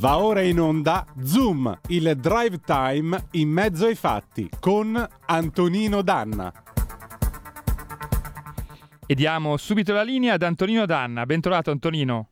Va ora in onda Zoom, il drive time in mezzo ai fatti con Antonino Danna. E diamo subito la linea ad Antonino Danna. Bentrovato Antonino.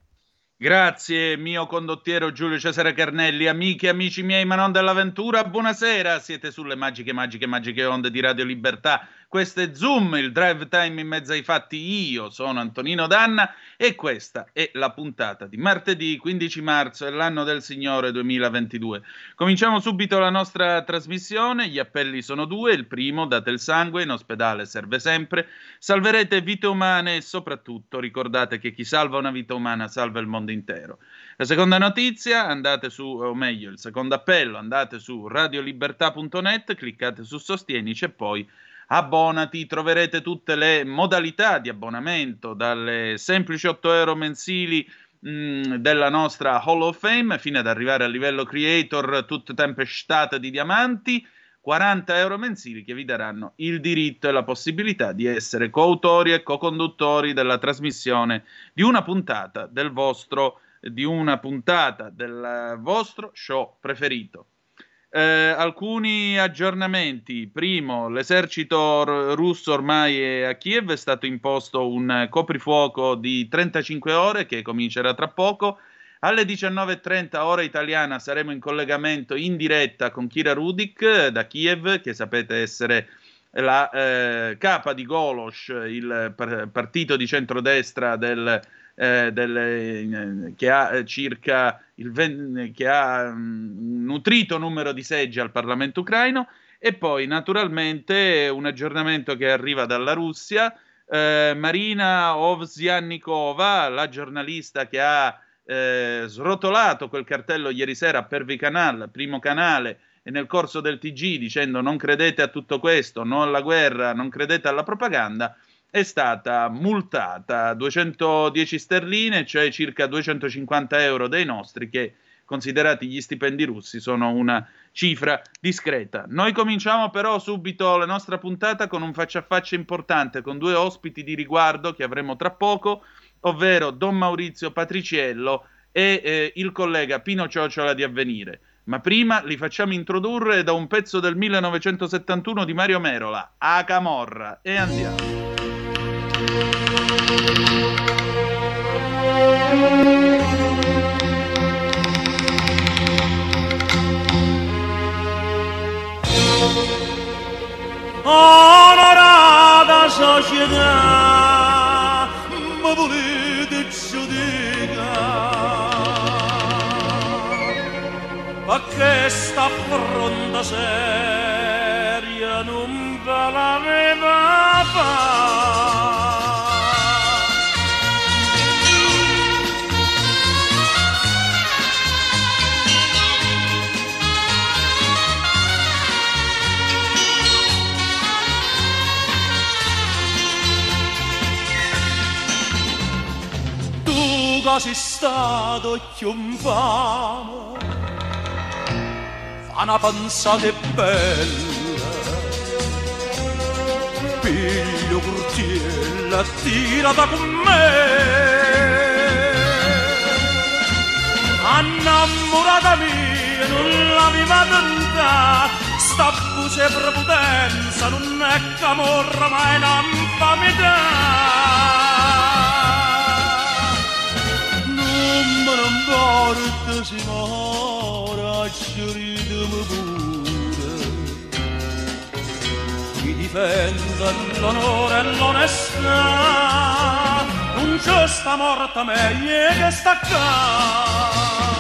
Grazie, mio condottiero Giulio Cesare Carnelli, amiche e amici miei, ma non dell'avventura, buonasera. Siete sulle magiche, magiche, magiche onde di Radio Libertà questo è Zoom, il drive time in mezzo ai fatti. Io sono Antonino Danna e questa è la puntata di martedì 15 marzo dell'anno del Signore 2022. Cominciamo subito la nostra trasmissione. Gli appelli sono due. Il primo, date il sangue, in ospedale serve sempre. Salverete vite umane e soprattutto ricordate che chi salva una vita umana salva il mondo intero. La seconda notizia, andate su, o meglio, il secondo appello, andate su radiolibertà.net, cliccate su Sostienici e poi abbonati, troverete tutte le modalità di abbonamento, dalle semplici 8 euro mensili mm, della nostra Hall of Fame fino ad arrivare al livello creator, tutte tempestate di diamanti. 40 euro mensili che vi daranno il diritto e la possibilità di essere coautori e co-conduttori della trasmissione di una puntata del vostro, di una puntata del vostro show preferito. Eh, alcuni aggiornamenti. Primo, l'esercito r- russo ormai è a Kiev, è stato imposto un coprifuoco di 35 ore che comincerà tra poco. Alle 19.30 ora italiana saremo in collegamento in diretta con Kira Rudik da Kiev, che sapete essere la eh, capa di Golos, il par- partito di centrodestra del eh, delle, eh, che ha eh, circa il ven- che ha un nutrito numero di seggi al Parlamento ucraino e poi naturalmente un aggiornamento che arriva dalla Russia. Eh, Marina Ovsyannikova, la giornalista che ha eh, srotolato quel cartello ieri sera per Vicanal, primo canale, e nel corso del TG dicendo non credete a tutto questo, non alla guerra, non credete alla propaganda, è stata multata 210 sterline, cioè circa 250 euro dei nostri, che considerati gli stipendi russi sono una cifra discreta. Noi cominciamo però subito la nostra puntata con un faccia a faccia importante, con due ospiti di riguardo che avremo tra poco, ovvero Don Maurizio Patriciello e eh, il collega Pino Ciociola di Avvenire. Ma prima li facciamo introdurre da un pezzo del 1971 di Mario Merola, A Camorra, e andiamo. Seria non ve l'aveva fatta? Quasi stato chiunfamo fa una pensata bella. Piglio curtiella tirata con me. Annamorata mia non l'aveva tentata sta buce prepotenza non è camorra ma è un'infamità ma non porta signora sceritemi pure. Chi difenda l'onore e l'onestà non c'è sta morta meglio che sta qua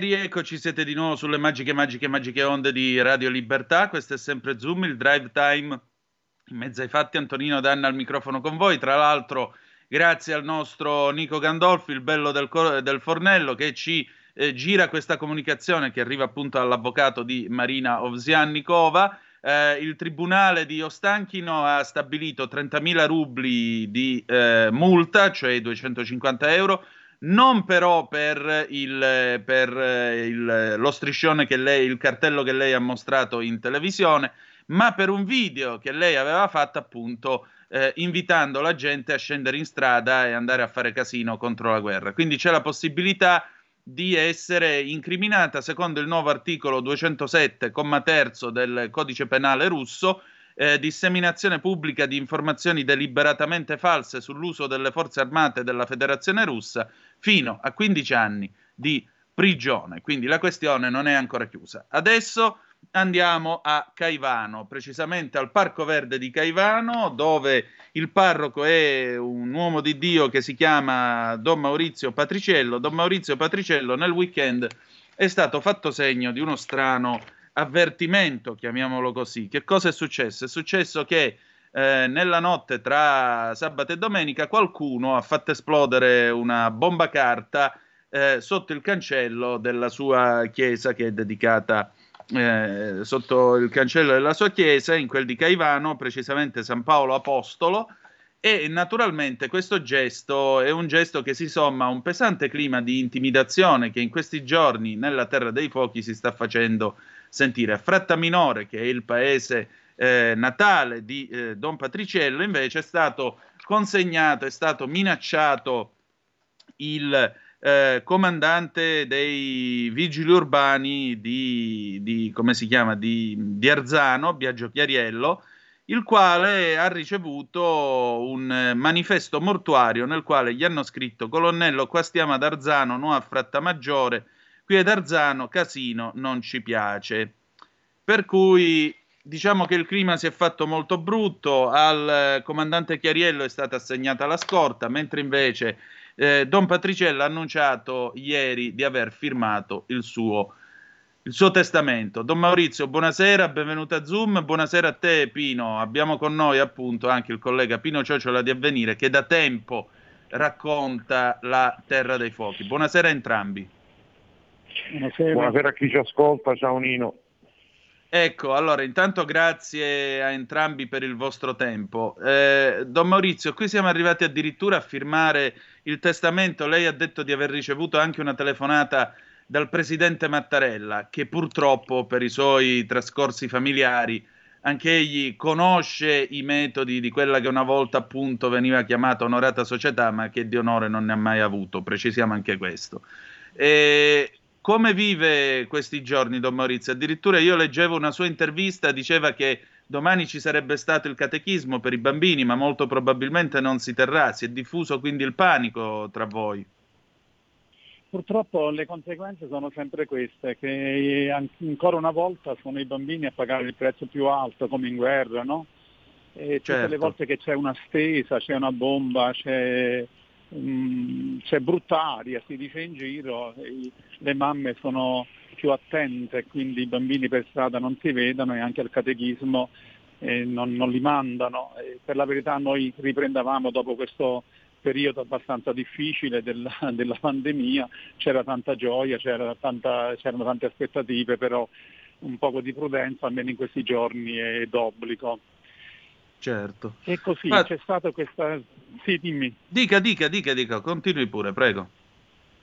eccoci, siete di nuovo sulle magiche, magiche, magiche onde di Radio Libertà. Questo è sempre Zoom, il drive time in mezzo ai fatti. Antonino Danna al microfono con voi. Tra l'altro, grazie al nostro Nico Gandolfi, il bello del, del fornello, che ci eh, gira questa comunicazione che arriva appunto all'avvocato di Marina Ovsiannikova. Eh, il tribunale di Ostanchino ha stabilito 30.000 rubli di eh, multa, cioè 250 euro non però per, il, per il, lo striscione che lei, il cartello che lei ha mostrato in televisione, ma per un video che lei aveva fatto appunto eh, invitando la gente a scendere in strada e andare a fare casino contro la guerra. Quindi c'è la possibilità di essere incriminata secondo il nuovo articolo 207, comma terzo del codice penale russo, eh, disseminazione pubblica di informazioni deliberatamente false sull'uso delle forze armate della Federazione russa fino a 15 anni di prigione. Quindi la questione non è ancora chiusa. Adesso andiamo a Caivano, precisamente al Parco Verde di Caivano, dove il parroco è un uomo di Dio che si chiama Don Maurizio Patriciello. Don Maurizio Patriciello nel weekend è stato fatto segno di uno strano avvertimento, chiamiamolo così. Che cosa è successo? È successo che eh, nella notte tra sabato e domenica qualcuno ha fatto esplodere una bomba carta eh, sotto il cancello della sua chiesa che è dedicata eh, sotto il cancello della sua chiesa, in quel di Caivano, precisamente San Paolo Apostolo. E naturalmente questo gesto è un gesto che si somma a un pesante clima di intimidazione che in questi giorni nella Terra dei Fuochi si sta facendo sentire. A Fratta Minore, che è il paese eh, natale di eh, Don Patriciello, invece è stato consegnato, è stato minacciato il eh, comandante dei vigili urbani di, di come si chiama, di, di Arzano, Biagio Chiariello, il quale ha ricevuto un manifesto mortuario nel quale gli hanno scritto colonnello qua stiamo ad Arzano, no a Frattamaggiore, qui ad Arzano casino non ci piace. Per cui diciamo che il clima si è fatto molto brutto, al comandante Chiariello è stata assegnata la scorta, mentre invece eh, Don Patriciello ha annunciato ieri di aver firmato il suo, il suo testamento. Don Maurizio, buonasera, benvenuto a Zoom, buonasera a te Pino, abbiamo con noi appunto anche il collega Pino Ciociola di Avvenire che da tempo racconta la Terra dei Fuochi. Buonasera a entrambi. Buonasera. Buonasera a chi ci ascolta, ciao Nino. Ecco, allora intanto grazie a entrambi per il vostro tempo. Eh, Don Maurizio, qui siamo arrivati addirittura a firmare il testamento. Lei ha detto di aver ricevuto anche una telefonata dal presidente Mattarella, che purtroppo per i suoi trascorsi familiari, anche egli conosce i metodi di quella che una volta appunto veniva chiamata onorata società, ma che di onore non ne ha mai avuto. Precisiamo anche questo. E come vive questi giorni, Don Maurizio? Addirittura io leggevo una sua intervista, diceva che domani ci sarebbe stato il catechismo per i bambini, ma molto probabilmente non si terrà. Si è diffuso quindi il panico tra voi. Purtroppo le conseguenze sono sempre queste, che ancora una volta sono i bambini a pagare il prezzo più alto, come in guerra, no? E tutte certo. le volte che c'è una stesa, c'è una bomba, c'è Mm, c'è brutta aria, si dice in giro, le mamme sono più attente, quindi i bambini per strada non si vedono e anche al catechismo eh, non, non, li mandano. E per la verità noi riprendevamo dopo questo periodo abbastanza difficile della, della pandemia, c'era tanta gioia, c'era tanta, c'erano tante aspettative, però un poco di prudenza almeno in questi giorni è d'obbligo. Certo. E così Ma... c'è stata questa... Sì, dimmi. Dica, dica, dica, dica, continui pure, prego.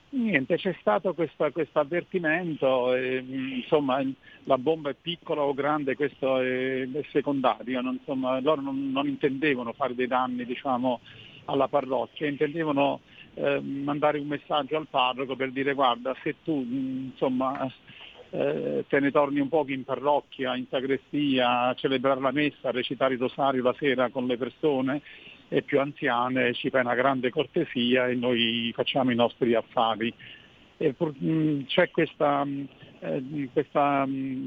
Niente, c'è stato questo avvertimento, e, insomma la bomba è piccola o grande, questo è, è secondario, non, insomma, loro non, non, intendevano fare dei danni diciamo, alla parrocchia, intendevano eh, mandare un messaggio al parroco per dire guarda se tu insomma, eh, te ne torni un po' in parrocchia, in sagrestia, a celebrare la messa, a recitare il rosario la sera con le persone e più anziane, ci fai una grande cortesia e noi facciamo i nostri affari. Pur, mh, mm, c'è questa, mh, mm, eh, questa, mh, mm,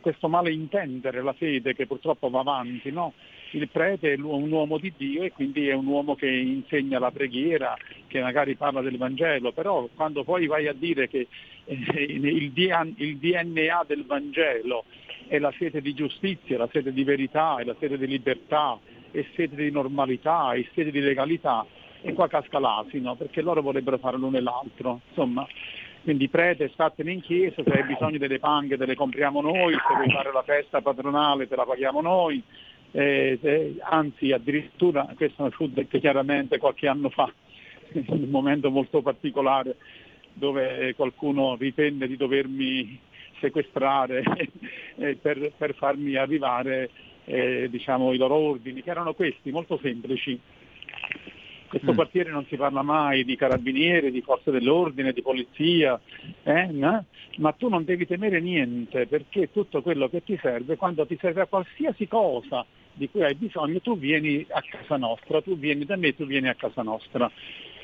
questo male intendere la fede che purtroppo va avanti, no? il prete è un uomo di Dio e quindi è un uomo che insegna la preghiera, che magari parla del Vangelo, però quando poi vai a dire che eh, il, DNA del Vangelo è la sete di giustizia, la sete di verità, è la sete di libertà, è sete di normalità, è sete di legalità, e qua casca l'asino, perché loro vorrebbero fare l'uno e l'altro. Insomma, quindi prete, statene in chiesa, se hai bisogno delle panghe te le compriamo noi, se vuoi fare la festa patronale te la paghiamo noi, eh, eh, anzi addirittura, questo fu detto chiaramente qualche anno fa, in un momento molto particolare dove qualcuno ritenne di dovermi sequestrare eh, per, per, farmi arrivare eh, diciamo, i loro ordini, che erano questi, molto semplici. Questo mm. quartiere non si parla mai di carabinieri, di forze dell'ordine, di polizia, eh, no? ma tu non devi temere niente perché tutto quello che ti serve, quando ti serve a qualsiasi cosa di cui hai bisogno, tu vieni a casa nostra, tu vieni da me, tu vieni a casa nostra.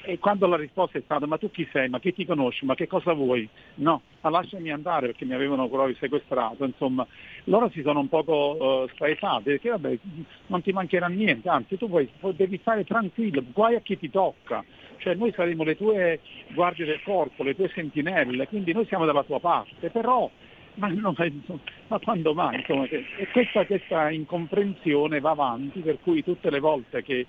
E quando la risposta è stata ma tu chi sei, ma chi ti conosci, ma che cosa vuoi? No, ma lasciami andare perché mi avevano proprio sequestrato, insomma, loro si sono un poco uh, spaesati perché vabbè non ti mancherà niente, anzi tu puoi, devi stare tranquillo, guai a chi ti tocca, cioè noi saremo le tue guardie del corpo, le tue sentinelle, quindi noi siamo dalla tua parte, però ma, no, ma quando mai? Insomma, e questa, questa, incomprensione va avanti, per cui tutte le volte che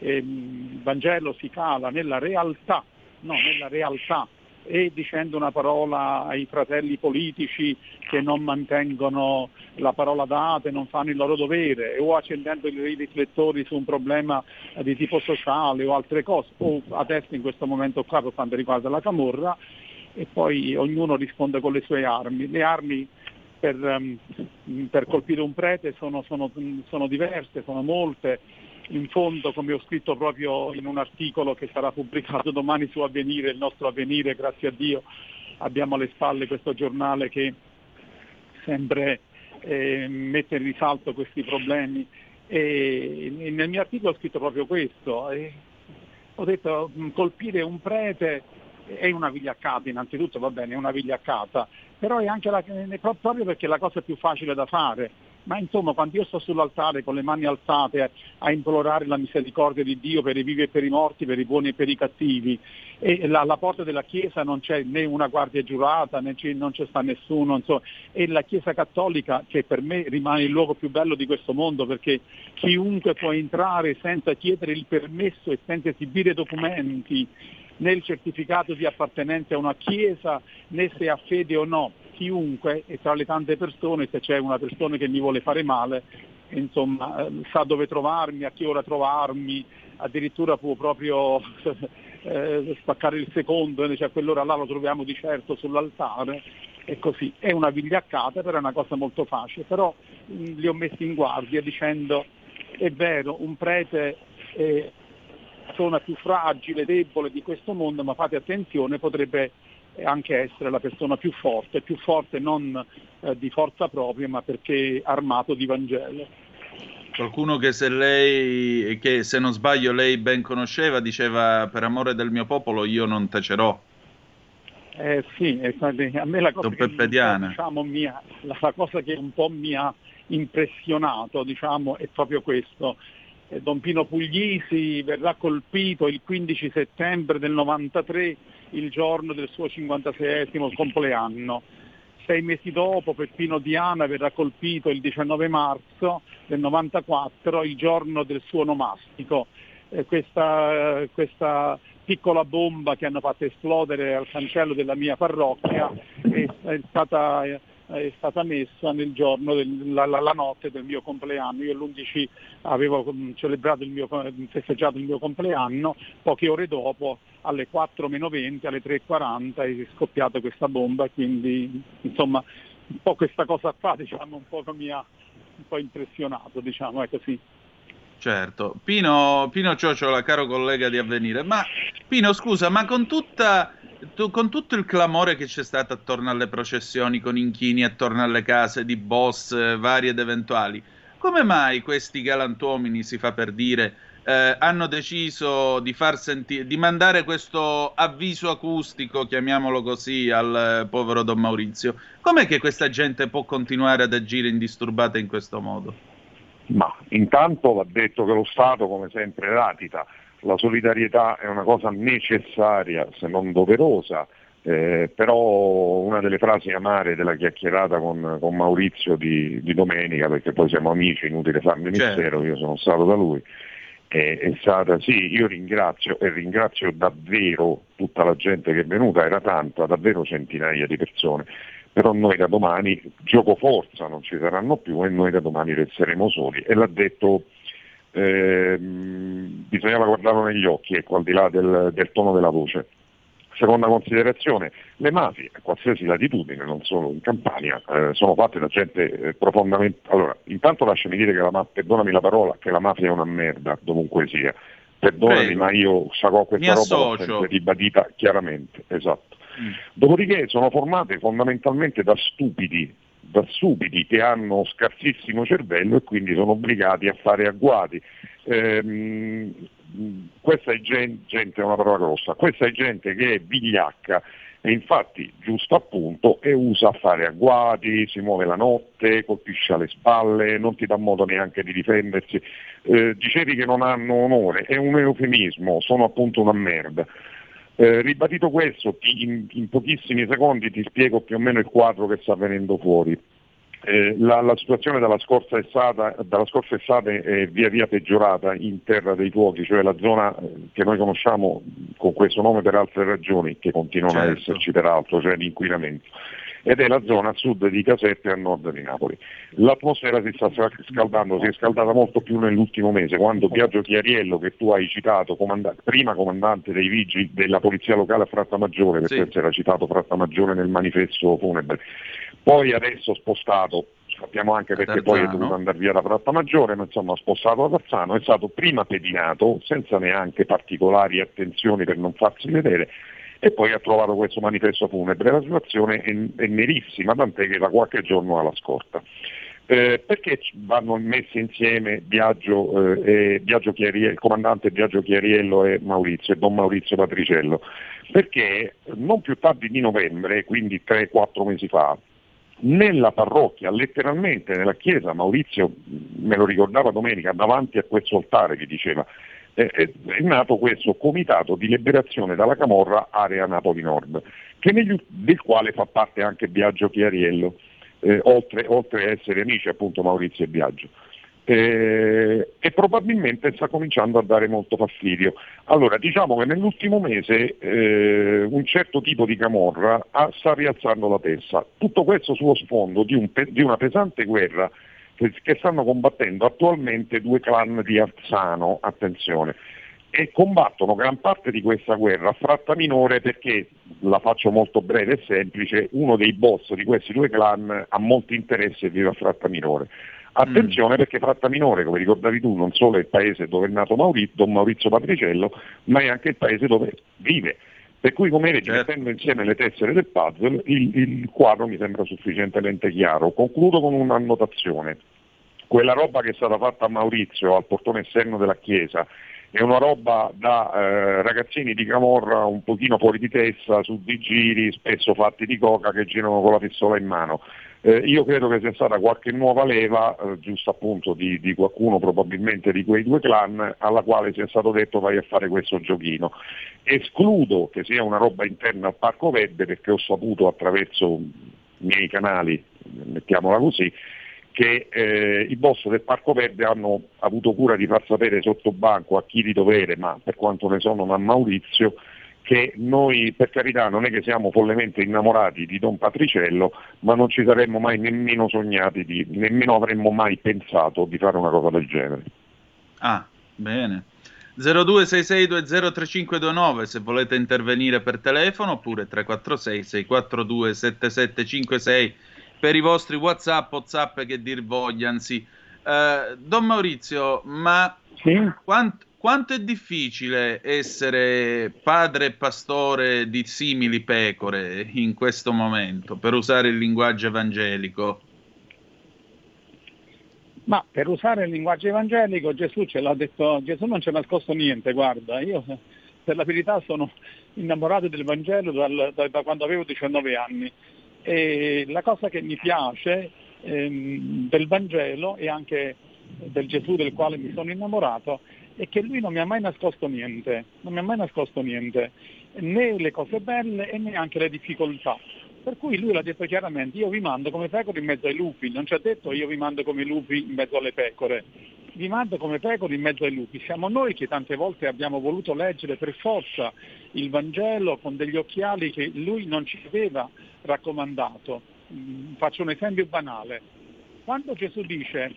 il Vangelo si cala nella realtà, no, nella realtà e dicendo una parola ai fratelli politici che non mantengono la parola data e non fanno il loro dovere, o accendendo i riflettori su un problema di tipo sociale o altre cose, o adesso in questo momento qua per quanto riguarda la Camorra, e poi ognuno risponde con le sue armi. Le armi per, um, per colpire un prete sono, sono, sono, diverse, sono molte. In fondo, come ho scritto proprio in un articolo che sarà pubblicato domani su Avvenire, il nostro Avvenire, grazie a Dio, abbiamo alle spalle questo giornale che sempre eh, mette in risalto questi problemi. E nel mio articolo ho scritto proprio questo. E ho detto colpire un prete è una vigliaccata innanzitutto, va bene, è una vigliaccata, però è anche la, proprio perché è la cosa più facile da fare. Ma insomma, quando io sto sull'altare con le mani alzate a, implorare la misericordia di Dio per i vivi e per i morti, per i buoni e per i cattivi, e la, alla porta della Chiesa non c'è né una guardia giurata, né c'è, non c'è sta nessuno, insomma, e la Chiesa cattolica, che per me rimane il luogo più bello di questo mondo, perché chiunque può entrare senza chiedere il permesso e senza esibire documenti, né il certificato di appartenenza a una chiesa, né se ha fede o no. Chiunque, e tra le tante persone, se c'è una persona che mi vuole fare male, insomma, eh, sa dove trovarmi, a che ora trovarmi, addirittura può proprio eh, spaccare il secondo, cioè a quell'ora là lo troviamo di certo sull'altare e così. È una vigliaccata, però è una cosa molto facile. Però mh, mm, li ho messi in guardia dicendo è vero, un prete eh, persona più fragile, debole di questo mondo, ma fate attenzione, potrebbe anche essere la persona più forte, più forte non eh, di forza propria, ma perché armato di Vangelo. Qualcuno che se lei, che se non sbaglio lei ben conosceva, diceva per amore del mio popolo io non tacerò. Eh sì, a me la cosa, che, diciamo, mia, la cosa che un po' mi ha impressionato diciamo, è proprio questo, Don Pino Puglisi verrà colpito il 15 settembre del 93, il giorno del suo 56 compleanno. Sei mesi dopo Peppino Diana verrà colpito il 19 marzo del 94, il giorno del suo nomastico. Eh, questa, questa, piccola bomba che hanno fatto esplodere al cancello della mia parrocchia è, è stata è stata messa nel giorno, del, la, la, la, notte del mio compleanno. Io l'11 avevo mm, celebrato il mio, festeggiato il mio compleanno, poche ore dopo, alle 4 meno 20, alle 3.40 è scoppiata questa bomba, quindi insomma un po' questa cosa qua diciamo, un po' mi ha un po' impressionato, diciamo, è così. Certo, Pino, Pino Ciociola, caro collega di Avvenire, ma Pino scusa, ma con tutta tu, con tutto il clamore che c'è stato attorno alle processioni con inchini, attorno alle case di boss eh, vari ed eventuali, come mai questi galantuomini, si fa per dire, eh, hanno deciso di, far senti- di mandare questo avviso acustico, chiamiamolo così, al eh, povero Don Maurizio. Com'è che questa gente può continuare ad agire indisturbata in questo modo? Ma intanto va detto che lo Stato, come sempre, latita. La solidarietà è una cosa necessaria, se non doverosa, eh, però una delle frasi amare della chiacchierata con, con Maurizio di, di, domenica, perché poi siamo amici, inutile farne certo. mistero, io sono stato da lui, è, è stata sì, io ringrazio e ringrazio davvero tutta la gente che è venuta, era tanta, davvero centinaia di persone, però noi da domani gioco forza non ci saranno più e noi da domani resteremo soli e l'ha detto eh, bisognava guardarlo negli occhi, ecco, al di là del, del tono della voce. Seconda considerazione, le mafie a qualsiasi latitudine, non solo in Campania, eh, sono fatte da gente eh, profondamente... Allora, intanto lasciami dire che la mafia, perdonami la parola, che la mafia è una merda, dovunque sia. Perdonami, Prego. ma io sacò questa Mi roba l'ho ribadita chiaramente, esatto. Mm. Dopodiché sono formate fondamentalmente da stupidi, da stupidi che hanno scarsissimo cervello e quindi sono obbligati a fare agguati. Ehm, questa è gente, gente, è una parola grossa, questa è gente che è vigliacca e infatti giusto appunto e usa a fare agguati, si muove la notte, colpisce alle spalle, non ti dà modo neanche di difendersi. Eh, dicevi che non hanno onore, è un eufemismo, sono appunto una merda. Eh, ribadito questo, in, in pochissimi secondi ti spiego più o meno il quadro che sta venendo fuori. Eh, la, la, situazione dalla scorsa, estate, dalla scorsa, estate, è via via peggiorata in Terra dei Fuochi, cioè la zona eh, che noi conosciamo con questo nome per altre ragioni, che continuano certo. ad esserci peraltro, cioè l'inquinamento, ed è la zona a sud di Caserta e a nord di Napoli. L'atmosfera si sta scaldando, si è scaldata molto più nell'ultimo mese, quando Biagio Chiariello, che tu hai citato, comandante, prima comandante dei vigili della Polizia Locale a Frattamaggiore, perché sì. era citato Frattamaggiore nel manifesto funebre, poi adesso spostato, sappiamo anche perché poi è dovuto andare via da Fratta Maggiore, ma insomma spostato da Tarzano, è stato prima pedinato senza neanche particolari attenzioni per non farsi vedere e poi ha trovato questo manifesto funebre. La situazione è, è nerissima, tant'è che da qualche giorno alla scorta. Eh, perché vanno messi insieme Biagio, eh, Biagio il comandante Biagio Chiariello e Maurizio, e Don Maurizio Patriciello? Perché non più tardi di novembre, quindi 3-4 mesi fa, nella parrocchia, letteralmente nella chiesa, Maurizio me lo ricordava domenica, davanti a questo altare che diceva, è nato questo comitato di liberazione dalla Camorra area Napoli Nord, negli, del quale fa parte anche Biagio Chiariello, eh, oltre, oltre a essere amici appunto Maurizio e Biagio eh, e probabilmente sta cominciando a dare molto fastidio. Allora, diciamo che nell'ultimo mese eh, un certo tipo di camorra ha, sta rialzando la testa. Tutto questo sullo sfondo di, un, di una pesante guerra che, stanno combattendo attualmente due clan di Arzano, attenzione, e combattono gran parte di questa guerra a fratta minore perché, la faccio molto breve e semplice, uno dei boss di questi due clan ha molti interessi e vive a fratta minore. Attenzione mm. perché Fratta Minore, come ricordavi tu, non solo è il paese dove è nato Maurizio, Don Maurizio Patriciello, ma è anche il paese dove vive. Per cui come vedi, certo. mettendo insieme le tessere del puzzle, il, il quadro mi sembra sufficientemente chiaro. Concludo con un'annotazione. Quella roba che è stata fatta a Maurizio al portone esterno della chiesa è una roba da eh, ragazzini di Camorra un pochino fuori di testa, su di giri, spesso fatti di coca che girano con la pistola in mano. Eh, io credo che sia stata qualche nuova leva, eh, giusto appunto di, di, qualcuno probabilmente di quei due clan, alla quale sia stato detto vai a fare questo giochino. Escludo che sia una roba interna al Parco Verde perché ho saputo attraverso i miei canali, mettiamola così, che eh, i boss del Parco Verde hanno avuto cura di far sapere sotto banco a chi di dovere, ma per quanto ne so non a Maurizio, che noi per carità non è che siamo follemente innamorati di Don Patriciello, ma non ci saremmo mai nemmeno sognati, di, nemmeno avremmo mai pensato di fare una cosa del genere. Ah, bene. 0266203529 se volete intervenire per telefono oppure 346 642 7756 per i vostri whatsapp whatsapp che dir vogliansi uh, Don Maurizio ma sì? quant, quanto è difficile essere padre e pastore di simili pecore in questo momento, per usare il linguaggio evangelico? Ma per usare il linguaggio evangelico Gesù ce l'ha detto, Gesù non ci ha nascosto niente, guarda, io per la verità sono innamorato del Vangelo dal, da, da, quando avevo 19 anni e la cosa che mi piace ehm, del Vangelo e anche del Gesù del quale mi sono innamorato è che lui non mi ha mai nascosto niente, non mi ha mai nascosto niente, né le cose belle e neanche le difficoltà. Per cui lui l'ha detto chiaramente, io vi mando come pecore in mezzo ai lupi, non ci ha detto io vi mando come lupi in mezzo alle pecore, vi mando come pecore in mezzo ai lupi. Siamo noi che tante volte abbiamo voluto leggere per forza il Vangelo con degli occhiali che lui non ci aveva raccomandato. Mm, faccio un esempio banale. Quando Gesù dice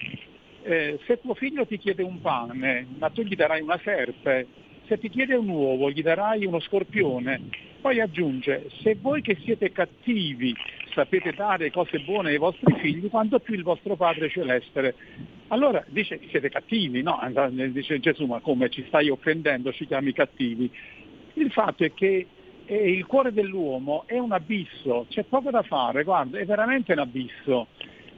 eh, se tuo figlio ti chiede un pane, ma tu gli darai una serpe, se ti chiede un uovo gli darai uno scorpione, poi aggiunge, se voi che siete cattivi sapete dare cose buone ai vostri figli, quanto più il vostro Padre Celeste. Allora dice siete cattivi, no? Dice Gesù, ma come ci stai offendendo, ci chiami cattivi? Il fatto è che eh, il cuore dell'uomo è un abisso, c'è poco da fare, guarda, è veramente un abisso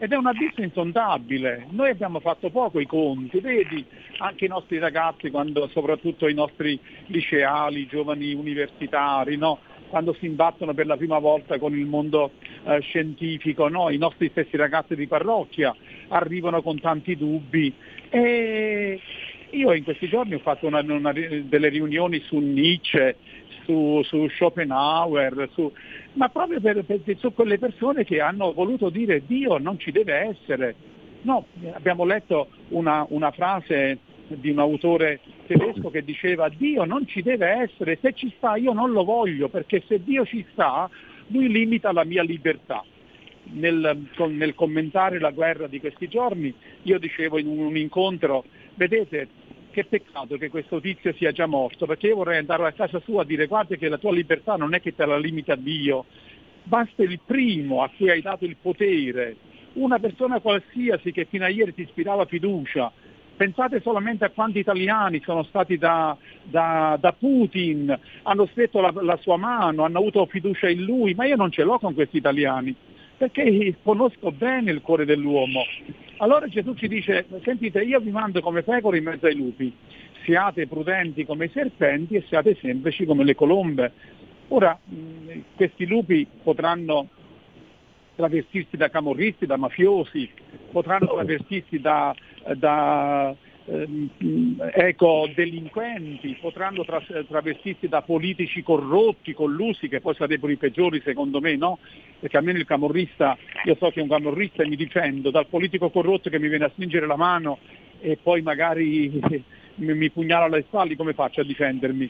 ed è un abisso insondabile. Noi abbiamo fatto poco i conti, vedi anche i nostri ragazzi, quando, soprattutto i nostri liceali, giovani universitari, no? quando si imbattono per la prima volta con il mondo eh, scientifico, no? i nostri stessi ragazzi di parrocchia arrivano con tanti dubbi. E io in questi giorni ho fatto una, una, delle riunioni su Nietzsche, su, su Schopenhauer, su, ma proprio per, per, su quelle persone che hanno voluto dire Dio non ci deve essere. No, abbiamo letto una, una frase di un autore tedesco che diceva Dio non ci deve essere, se ci sta io non lo voglio, perché se Dio ci sta lui limita la mia libertà. Nel, nel commentare la guerra di questi giorni io dicevo in un, un incontro, vedete, che peccato che questo tizio sia già morto, perché io vorrei andare a casa sua a dire guarda che la tua libertà non è che te la limita Dio, basta il primo a cui hai dato il potere, una persona qualsiasi che fino a ieri ti ispirava fiducia. Pensate solamente a quanti italiani sono stati da, da, da Putin, hanno stretto la, la sua mano, hanno avuto fiducia in lui, ma io non ce l'ho con questi italiani perché conosco bene il cuore dell'uomo. Allora Gesù ci dice, sentite, io vi mando come pecore in mezzo ai lupi, siate prudenti come i serpenti e siate semplici come le colombe. Ora, questi lupi potranno travestirsi da camorristi, da mafiosi, potranno travestirsi da, da ecco, delinquenti, potranno tra, travestirsi da politici corrotti, collusi, che poi sarebbero i peggiori secondo me, no? Perché almeno il camorrista, io so che è un camorrista e mi difendo, dal politico corrotto che mi viene a stringere la mano e poi magari mi, pugnala alle spalle, come faccio a difendermi?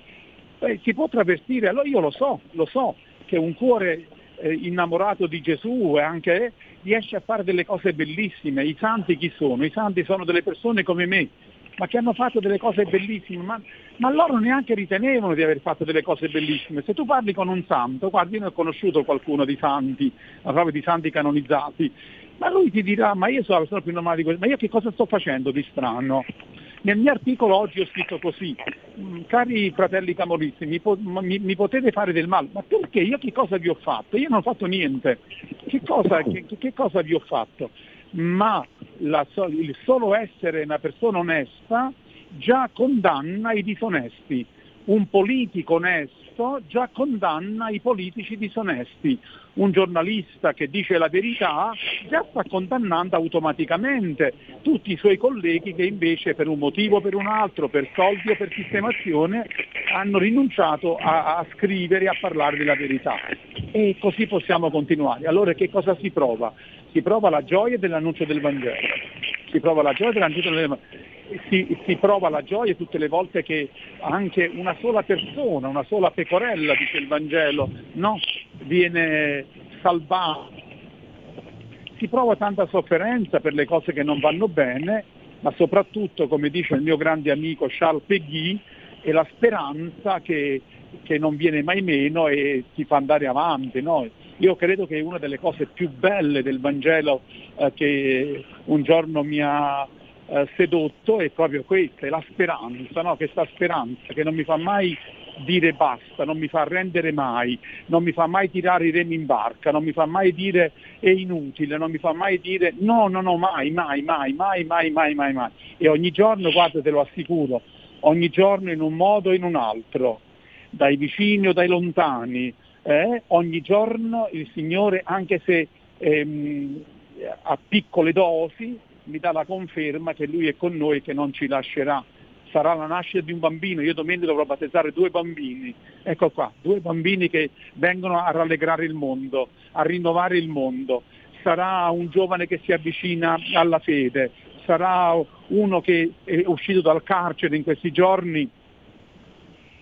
Eh, si può travestire, allora io lo so, lo so, che un cuore eh, innamorato di Gesù e anche riesce a fare delle cose bellissime. I santi chi sono? I santi sono delle persone come me, ma che hanno fatto delle cose bellissime, ma, ma, loro neanche ritenevano di aver fatto delle cose bellissime. Se tu parli con un santo, guardi, io ne ho conosciuto qualcuno di santi, proprio di santi canonizzati, ma lui ti dirà, ma io sono la più normale di questo, ma io che cosa sto facendo di strano? Nel mio articolo oggi ho scritto così, mm, cari fratelli camorristi, mi, mi, mi, potete fare del male, ma perché? Io che cosa vi ho fatto? Io non ho fatto niente. Che cosa, che, che cosa vi ho fatto? Ma la, il solo essere una persona onesta già condanna i disonesti. Un politico onesto già condanna i politici disonesti. Un giornalista che dice la verità già sta condannando automaticamente tutti i suoi colleghi che invece per un motivo o per un altro, per soldi o per sistemazione, hanno rinunciato a, a scrivere e a parlare della verità. E così possiamo continuare. Allora che cosa si prova? Si prova la gioia dell'annuncio del Vangelo. Si prova la gioia dell'annuncio del Vangelo si, si, prova la gioia tutte le volte che anche una sola persona, una sola pecorella, dice il Vangelo, no? viene salvata. Si prova tanta sofferenza per le cose che non vanno bene, ma soprattutto, come dice il mio grande amico Charles Peguy, è la speranza che, che non viene mai meno e ti fa andare avanti. No? Io credo che una delle cose più belle del Vangelo eh, che un giorno mi ha eh, sedotto è proprio questa, è la speranza, no? questa speranza che non mi fa mai dire basta, non mi fa arrendere mai, non mi fa mai tirare i remi in barca, non mi fa mai dire è inutile, non mi fa mai dire no, no, no, mai, mai, mai, mai, mai, mai, mai, mai. E ogni giorno, guarda, te lo assicuro, ogni giorno in un modo o in un altro, dai vicini o dai lontani, eh? ogni giorno il Signore, anche se ehm, a piccole dosi, mi dà la conferma che Lui è con noi e che non ci lascerà. Sarà la nascita di un bambino, io domenica dovrò battezzare due bambini, ecco qua, due bambini che vengono a rallegrare il mondo, a rinnovare il mondo, sarà un giovane che si avvicina alla fede, sarà uno che è uscito dal carcere in questi giorni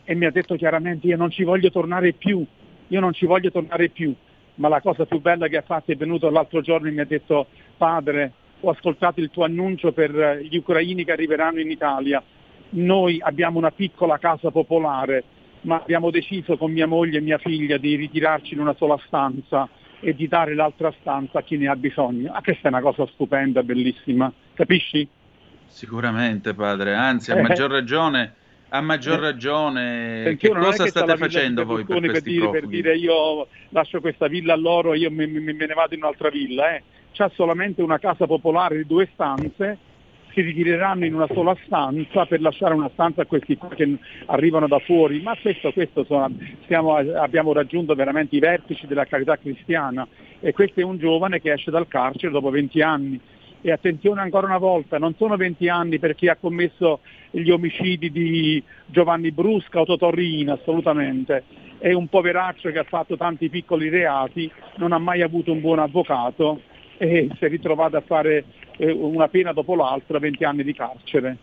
e mi ha detto chiaramente io non ci voglio tornare più, io non ci voglio tornare più, ma la cosa più bella che ha fatto è venuto l'altro giorno e mi ha detto padre ho ascoltato il tuo annuncio per gli ucraini che arriveranno in Italia, noi abbiamo una piccola casa popolare, ma abbiamo deciso con mia moglie e mia figlia di ritirarci in una sola stanza e di dare l'altra stanza a chi ne ha bisogno. Ah, questa è una cosa stupenda, bellissima, capisci? Sicuramente padre, anzi a eh. maggior ragione, a maggior eh. ragione, che cosa state facendo voi per, per, dire, per dire io lascio questa villa a loro e io me, me, me, ne vado in un'altra villa, eh. c'ha solamente una casa popolare di due stanze si ritireranno in una sola stanza per lasciare una stanza a questi qua che arrivano da fuori, ma questo, questo sono, siamo, abbiamo raggiunto veramente i vertici della carità cristiana e questo è un giovane che esce dal carcere dopo 20 anni. E attenzione ancora una volta, non sono 20 anni per chi ha commesso gli omicidi di Giovanni Brusca o Totorrina, assolutamente. È un poveraccio che ha fatto tanti piccoli reati, non ha mai avuto un buon avvocato e si è ritrovato a fare eh, una pena dopo l'altra, 20 anni di carcere.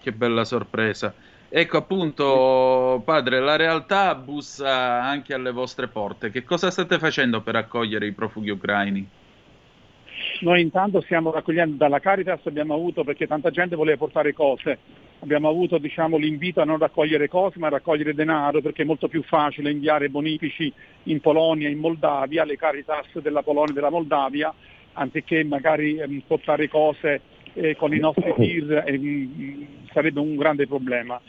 Che bella sorpresa. Ecco appunto, padre, la realtà bussa anche alle vostre porte. Che cosa state facendo per accogliere i profughi ucraini? Noi intanto stiamo raccogliendo dalla Caritas, abbiamo avuto, perché tanta gente voleva portare cose, abbiamo avuto diciamo, l'invito a non raccogliere cose ma a raccogliere denaro perché è molto più facile inviare bonifici in Polonia, in Moldavia, le Caritas della Polonia e della Moldavia anziché magari ehm, portare cose eh, con i nostri tir eh, sarebbe un grande problema.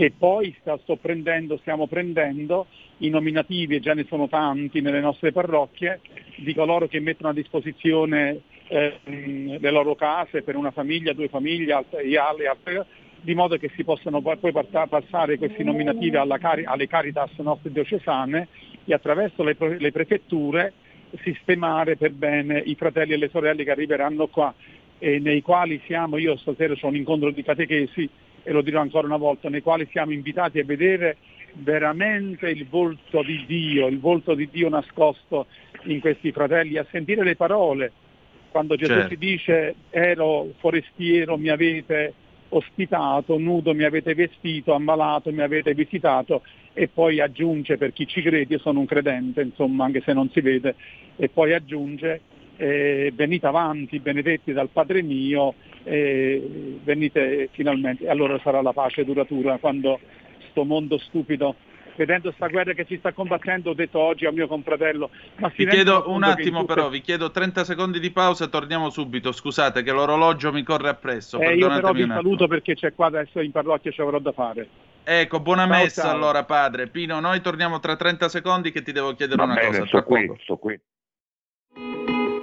E poi sta, prendendo, stiamo prendendo i nominativi, e già ne sono tanti nelle nostre parrocchie, di coloro che mettono a disposizione eh, le loro case per una famiglia, due famiglie e altre, di modo che si possano poi passare questi nominativi cari- alle caritas nostre diocesane e attraverso le, le prefetture sistemare per bene i fratelli e le sorelle che arriveranno qua e nei quali siamo, io stasera ho un incontro di catechesi e lo dirò ancora una volta, nei quali siamo invitati a vedere veramente il volto di Dio, il volto di Dio nascosto in questi fratelli, a sentire le parole. Quando Gesù certo. ti dice ero forestiero, mi avete ospitato, nudo mi avete vestito, ammalato mi avete visitato e poi aggiunge per chi ci crede, io sono un credente, insomma, anche se non si vede, e poi aggiunge eh, venite avanti, benedetti dal Padre mio, eh, venite finalmente, allora sarà la pace duratura quando sto mondo stupido vedendo questa guerra che ci sta combattendo, ho detto oggi al mio confratello. Ma vi chiedo un attimo, tutte... però, vi chiedo 30 secondi di pausa e torniamo subito. Scusate, che l'orologio mi corre appresso. Eh, io però vi saluto perché c'è qua adesso in parrocchia ci avrò da fare. Ecco, buona ciao, messa ciao. allora, padre. Pino, noi torniamo tra 30 secondi che ti devo chiedere Va una bene, cosa. Sto qui, sto qui.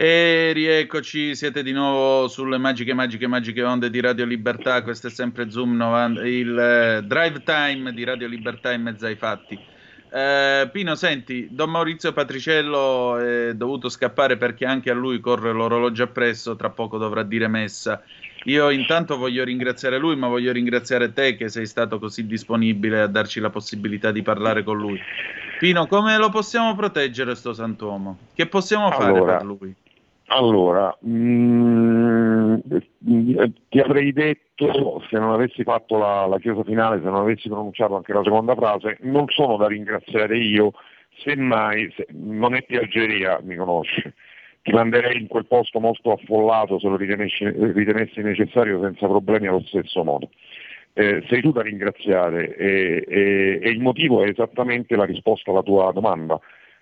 E rieccoci, siete di nuovo sulle magiche, magiche, magiche onde di Radio Libertà. Questo è sempre Zoom 90, il eh, drive time di Radio Libertà in mezzo ai fatti. Eh, Pino, senti, Don Maurizio Patriciello è dovuto scappare perché anche a lui corre l'orologio appresso, tra poco dovrà dire messa. Io intanto voglio ringraziare lui, ma voglio ringraziare te che sei stato così disponibile a darci la possibilità di parlare con lui. Pino, come lo possiamo proteggere sto santuomo? Che possiamo fare allora, per lui? Allora, mh, mm, ti avrei detto, se non avessi fatto la, la chiusa finale, se non avessi pronunciato anche la seconda frase, non sono da ringraziare io, semmai, se, non è piaggeria, mi conosci, ti manderei in quel posto molto affollato se lo ritenessi, ritenessi necessario senza problemi allo stesso modo. Eh, sei tu da ringraziare e, e, e il motivo è esattamente la risposta alla tua domanda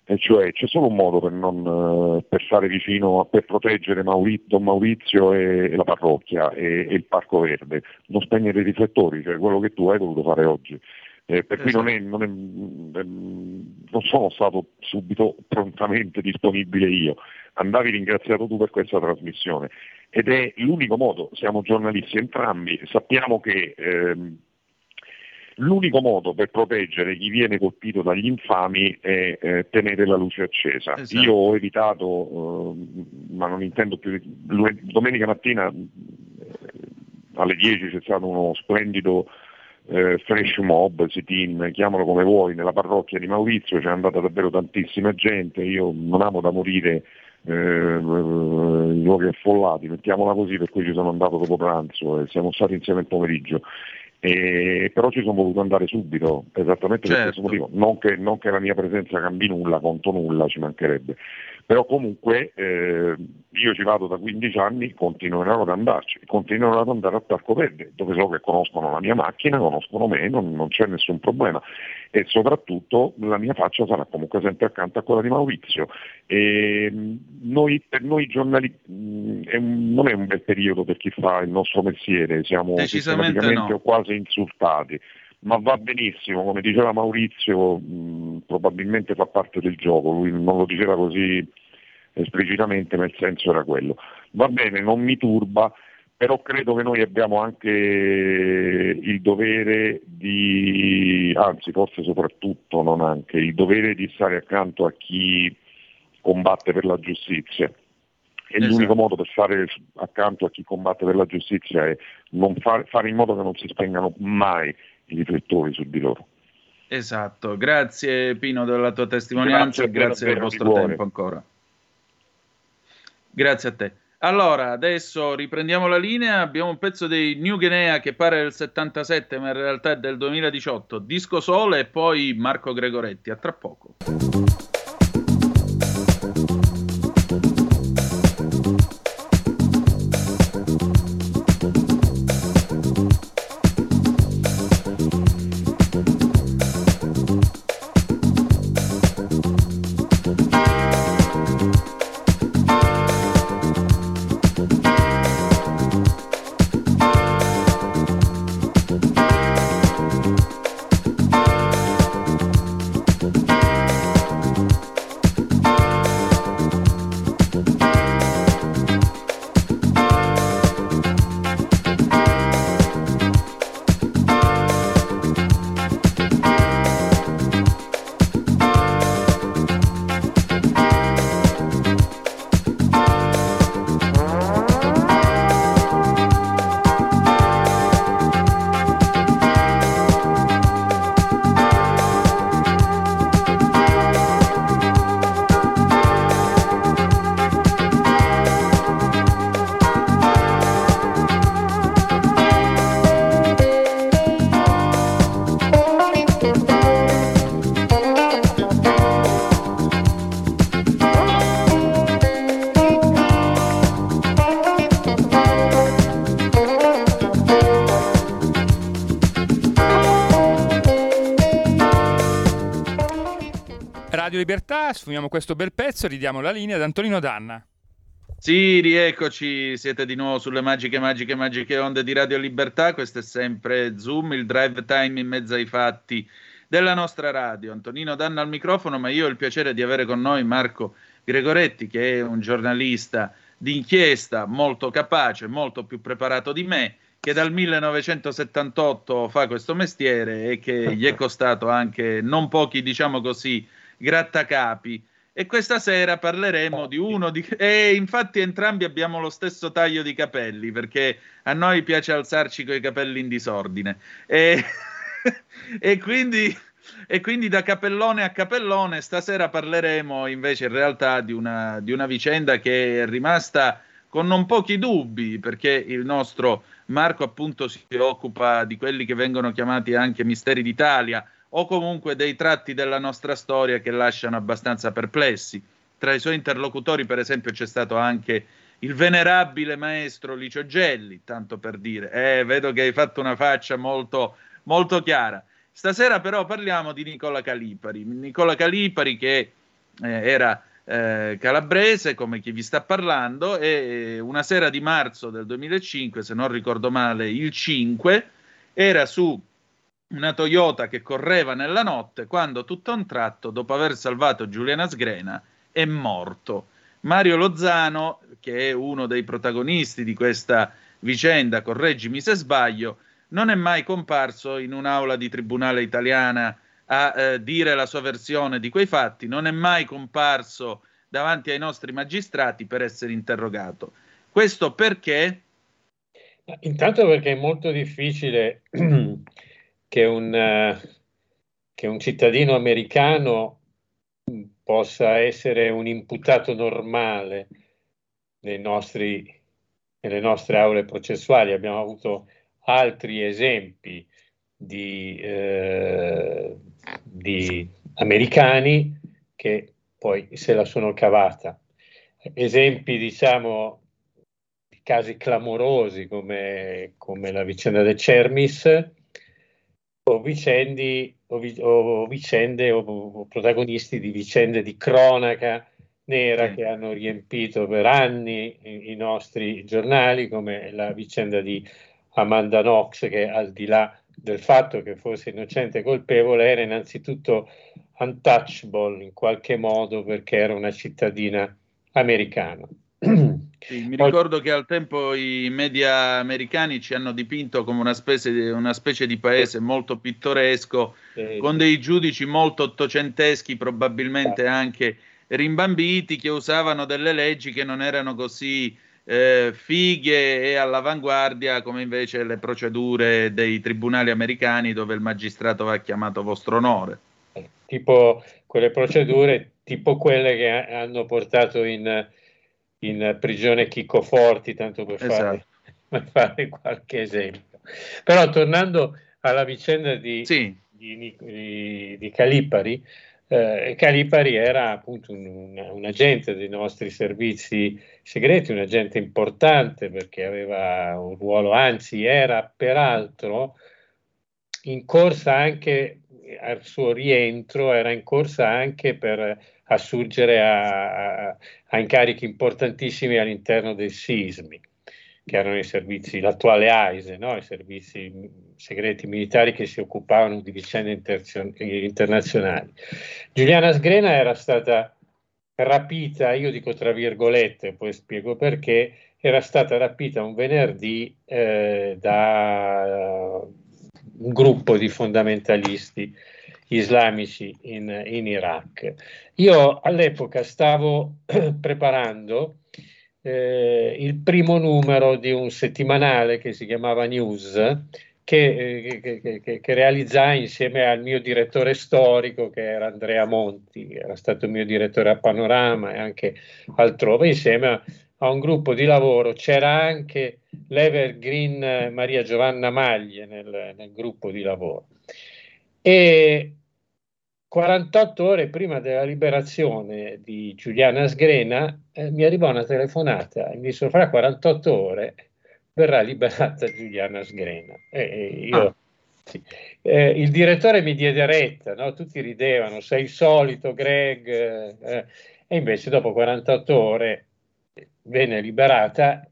e cioè c'è solo un modo per, non, eh, per stare vicino, per proteggere Don Maurizio e, e la parrocchia e, e, il Parco Verde, non spegnere i riflettori, cioè quello che tu hai voluto fare oggi. Eh, per cui non, è, non, è, non, sono stato subito prontamente disponibile io, andavi ringraziato tu per questa trasmissione. Ed è l'unico modo, siamo giornalisti entrambi, sappiamo che ehm, L'unico modo per proteggere chi viene colpito dagli infami è eh, tenere la luce accesa. Esatto. Io ho evitato, eh, ma non intendo più, domenica mattina eh, alle 10 c'è stato uno splendido eh, fresh mob, sit-in, chiamalo come vuoi, nella parrocchia di Maurizio, c'è andata davvero tantissima gente, io non amo da morire eh, i luoghi affollati, mettiamola così, per cui ci sono andato dopo pranzo e siamo stati insieme il pomeriggio e, però ci sono voluto andare subito, esattamente certo. per questo motivo, non che, non che, la mia presenza cambi nulla, conto nulla, ci mancherebbe, però comunque eh, io ci vado da 15 anni, continuerò ad andarci, continuerò ad andare a Parco Verde, dove so che conoscono la mia macchina, conoscono me, non, non c'è nessun problema e soprattutto la mia faccia sarà comunque sempre accanto a quella di Maurizio. E noi, per noi giornalisti non è un bel periodo per chi fa il nostro mestiere, siamo sistematicamente no. quasi insultati ma va benissimo, come diceva Maurizio, mh, probabilmente fa parte del gioco, lui non lo diceva così esplicitamente, ma il senso era quello. Va bene, non mi turba, però credo che noi abbiamo anche il dovere di, anzi forse soprattutto, non anche, il dovere di stare accanto a chi combatte per la giustizia. E esatto. l'unico modo per stare accanto a chi combatte per la giustizia è far, fare in modo che non si spengano mai i riflettori su di loro. Esatto, grazie Pino della tua testimonianza grazie e grazie del vostro tempo ancora. Grazie a te. Allora, adesso riprendiamo la linea, abbiamo un pezzo dei New Guinea che pare del 77 ma in realtà è del 2018, Disco Sole e poi Marco Gregoretti, a tra poco. Sfumiamo questo bel pezzo e ridiamo la linea ad Antonino Danna. Sì, rieccoci, siete di nuovo sulle magiche, magiche, magiche onde di Radio Libertà. Questo è sempre Zoom, il drive time in mezzo ai fatti della nostra radio. Antonino Danna al microfono, ma io ho il piacere di avere con noi Marco Gregoretti, che è un giornalista d'inchiesta molto capace, molto più preparato di me, che dal 1978 fa questo mestiere e che gli è costato anche non pochi, diciamo così, grattacapi. E questa sera parleremo di uno di... E infatti entrambi abbiamo lo stesso taglio di capelli, perché a noi piace alzarci con i capelli in disordine. E, e quindi E quindi da capellone a capellone, stasera parleremo invece in realtà di una, di una vicenda che è rimasta con non pochi dubbi, perché il nostro Marco appunto si occupa di quelli che vengono chiamati anche misteri d'Italia o comunque dei tratti della nostra storia che lasciano abbastanza perplessi. Tra i suoi interlocutori, per esempio, c'è stato anche il venerabile maestro Licio Gelli, tanto per dire. Eh, vedo che hai fatto una faccia molto, molto chiara. Stasera però parliamo di Nicola Calipari. Nicola Calipari che eh, era eh, calabrese, come chi vi sta parlando, e una sera di marzo del 2005, se non ricordo male, il 5, era su una Toyota che correva nella notte quando tutto a un tratto, dopo aver salvato Giuliana Sgrena, è morto. Mario Lozano, che è uno dei protagonisti di questa vicenda, correggimi se sbaglio, non è mai comparso in un'aula di tribunale italiana a eh, dire la sua versione di quei fatti, non è mai comparso davanti ai nostri magistrati per essere interrogato. Questo perché? Intanto perché è molto difficile che un, uh, che un cittadino americano possa essere un imputato normale nostri, nelle nostre aule processuali. Abbiamo avuto altri esempi di, eh, di americani che poi se la sono cavata. Esempi, diciamo, di casi clamorosi come, come la vicenda del Cermis o, vicendi, o, o vicende o, o, protagonisti di vicende di cronaca nera che hanno riempito per anni i, i nostri giornali, come la vicenda di Amanda Knox, che al di là del fatto che fosse innocente e colpevole, era innanzitutto untouchable in qualche modo perché era una cittadina americana. Sì, mi ricordo che al tempo i media americani ci hanno dipinto come una specie, una specie di paese molto pittoresco, sì, con dei giudici molto ottocenteschi, probabilmente sì. anche rimbambiti, che usavano delle leggi che non erano così eh, fighe e all'avanguardia come invece le procedure dei tribunali americani dove il magistrato va chiamato vostro onore. Tipo quelle procedure, tipo quelle che hanno portato in, in prigione Chicco Forti, tanto per fare, esatto. per fare, qualche esempio. Però tornando alla vicenda di, sì. di, di, di Calipari, eh, Calipari era appunto un, un, un, agente dei nostri servizi segreti, un agente importante perché aveva un ruolo, anzi era peraltro in corsa anche al suo rientro, era in corsa anche per assurgere a, a, incarichi importantissimi all'interno dei sismi che erano i servizi, l'attuale AISE, no? i servizi segreti militari che si occupavano di vicende inter- internazionali. Giuliana Sgrena era stata rapita, io dico tra virgolette, poi spiego perché, era stata rapita un venerdì eh, da un gruppo di fondamentalisti islamici in, in Iraq. Io all'epoca stavo preparando eh, il primo numero di un settimanale che si chiamava News, che, che, che, che, realizzai insieme al mio direttore storico, che era Andrea Monti, era stato mio direttore a Panorama e anche altrove, insieme a, a un gruppo di lavoro. C'era anche l'Evergreen Maria Giovanna Maglie nel, nel gruppo di lavoro. E 48 ore prima della liberazione di Giuliana Sgrena eh, mi arrivò una telefonata e mi disse fra 48 ore verrà liberata Giuliana Sgrena. E io, ah. sì. eh, il direttore mi diede retta, no? tutti ridevano, sei il solito Greg, eh, e invece dopo 48 ore venne liberata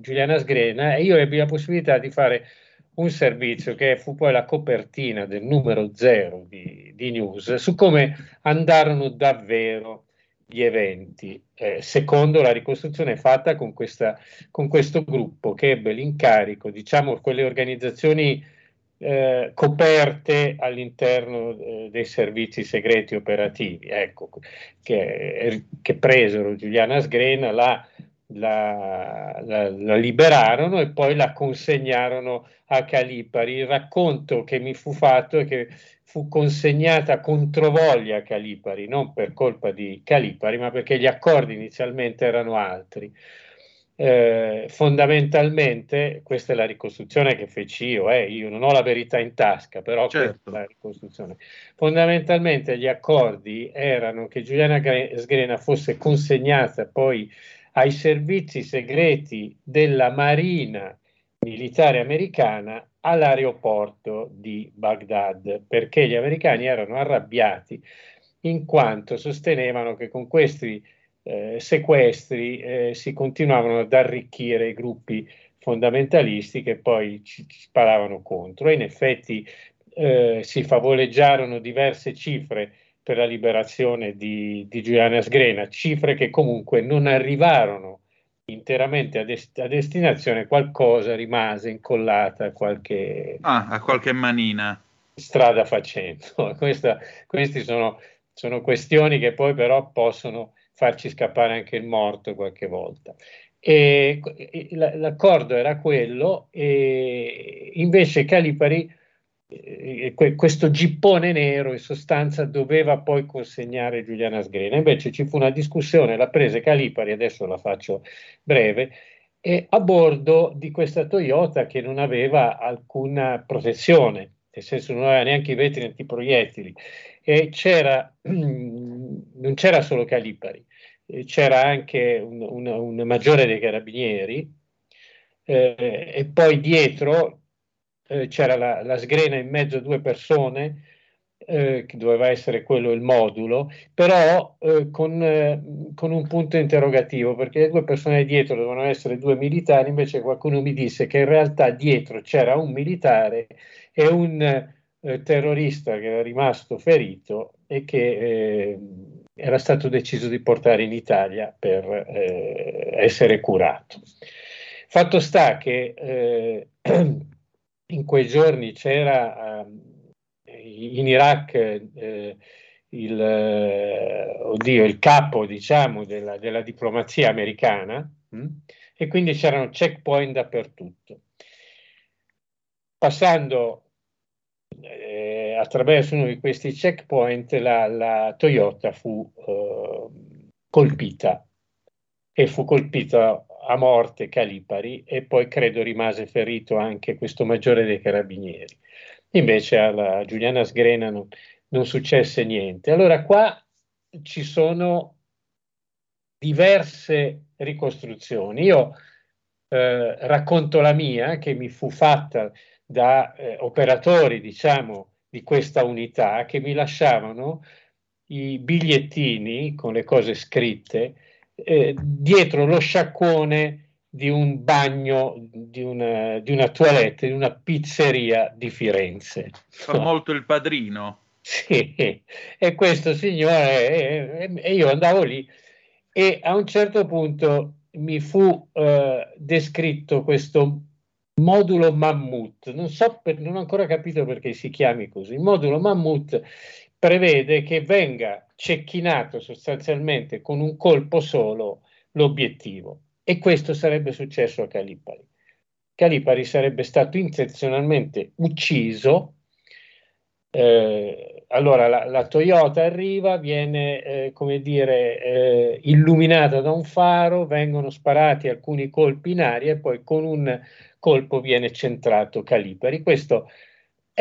Giuliana Sgrena e io ebbi la possibilità di fare un servizio che fu poi la copertina del numero zero di, di News su come andarono davvero gli eventi, eh, secondo la ricostruzione fatta con, questa, con, questo gruppo che ebbe l'incarico, diciamo, quelle organizzazioni eh, coperte all'interno eh, dei servizi segreti operativi, ecco, che, che presero Giuliana Sgrena, la la, la, la, liberarono e poi la consegnarono a Calipari. Il racconto che mi fu fatto è che fu consegnata controvoglia a Calipari, non per colpa di Calipari, ma perché gli accordi inizialmente erano altri. Eh, fondamentalmente, questa è la ricostruzione che feci io, eh, io non ho la verità in tasca, però certo. la ricostruzione. Fondamentalmente gli accordi erano che Giuliana Sgrena fosse consegnata poi ai servizi segreti della Marina militare americana all'aeroporto di Baghdad, perché gli americani erano arrabbiati in quanto sostenevano che con questi eh, sequestri eh, si continuavano ad arricchire i gruppi fondamentalisti che poi ci, ci sparavano contro. E in effetti eh, si favoleggiarono diverse cifre per la liberazione di, di Giuliana Sgrena, cifre che comunque non arrivarono interamente a, dest- a destinazione, qualcosa rimase incollata a qualche, ah, a qualche manina. Strada facendo. Questa, queste sono, sono questioni che poi però possono farci scappare anche il morto qualche volta. E, l'accordo era quello, e invece Calipari, questo gippone nero in sostanza doveva poi consegnare Giuliana Sgrena. Invece ci fu una discussione, la prese Calipari, adesso la faccio breve, a bordo di questa Toyota che non aveva alcuna protezione, nel senso non aveva neanche i vetri antiproiettili. E c'era, non c'era solo Calipari, c'era anche un, un, un, maggiore dei carabinieri eh, e poi dietro eh, c'era la, la, sgrena in mezzo a due persone eh, che doveva essere quello il modulo però eh, con, eh, con, un punto interrogativo perché le due persone dietro dovevano essere due militari invece qualcuno mi disse che in realtà dietro c'era un militare e un eh, terrorista che era rimasto ferito e che era stato deciso di portare in Italia per essere curato. Fatto sta che in quei giorni c'era eh, in Iraq eh, il, eh, oddio, il, capo diciamo, della, della diplomazia americana mh? Hm? e quindi c'erano checkpoint dappertutto. Passando eh, attraverso uno di questi checkpoint la, la Toyota fu eh, colpita e fu colpita a morte Calipari e poi credo rimase ferito anche questo maggiore dei carabinieri. Invece alla Giuliana Sgrena non, non successe niente. Allora qua ci sono diverse ricostruzioni. Io eh, racconto la mia che mi fu fatta da eh, operatori, diciamo, di questa unità che mi lasciavano i bigliettini con le cose scritte eh, dietro lo sciacquone di un bagno, di una, di una toilette, di una pizzeria di Firenze. Fa molto il padrino. Sì, e questo signore, e, e io andavo lì e a un certo punto mi fu eh, descritto questo modulo Mammut. Non, so per, non ho ancora capito perché si chiami così. Il modulo Mammut prevede che venga cecchinato sostanzialmente con un colpo solo l'obiettivo e questo sarebbe successo a Calipari. Calipari sarebbe stato intenzionalmente ucciso. Eh, allora la, la, Toyota arriva, viene eh, come dire eh, illuminata da un faro, vengono sparati alcuni colpi in aria e poi con un colpo viene centrato Calipari. Questo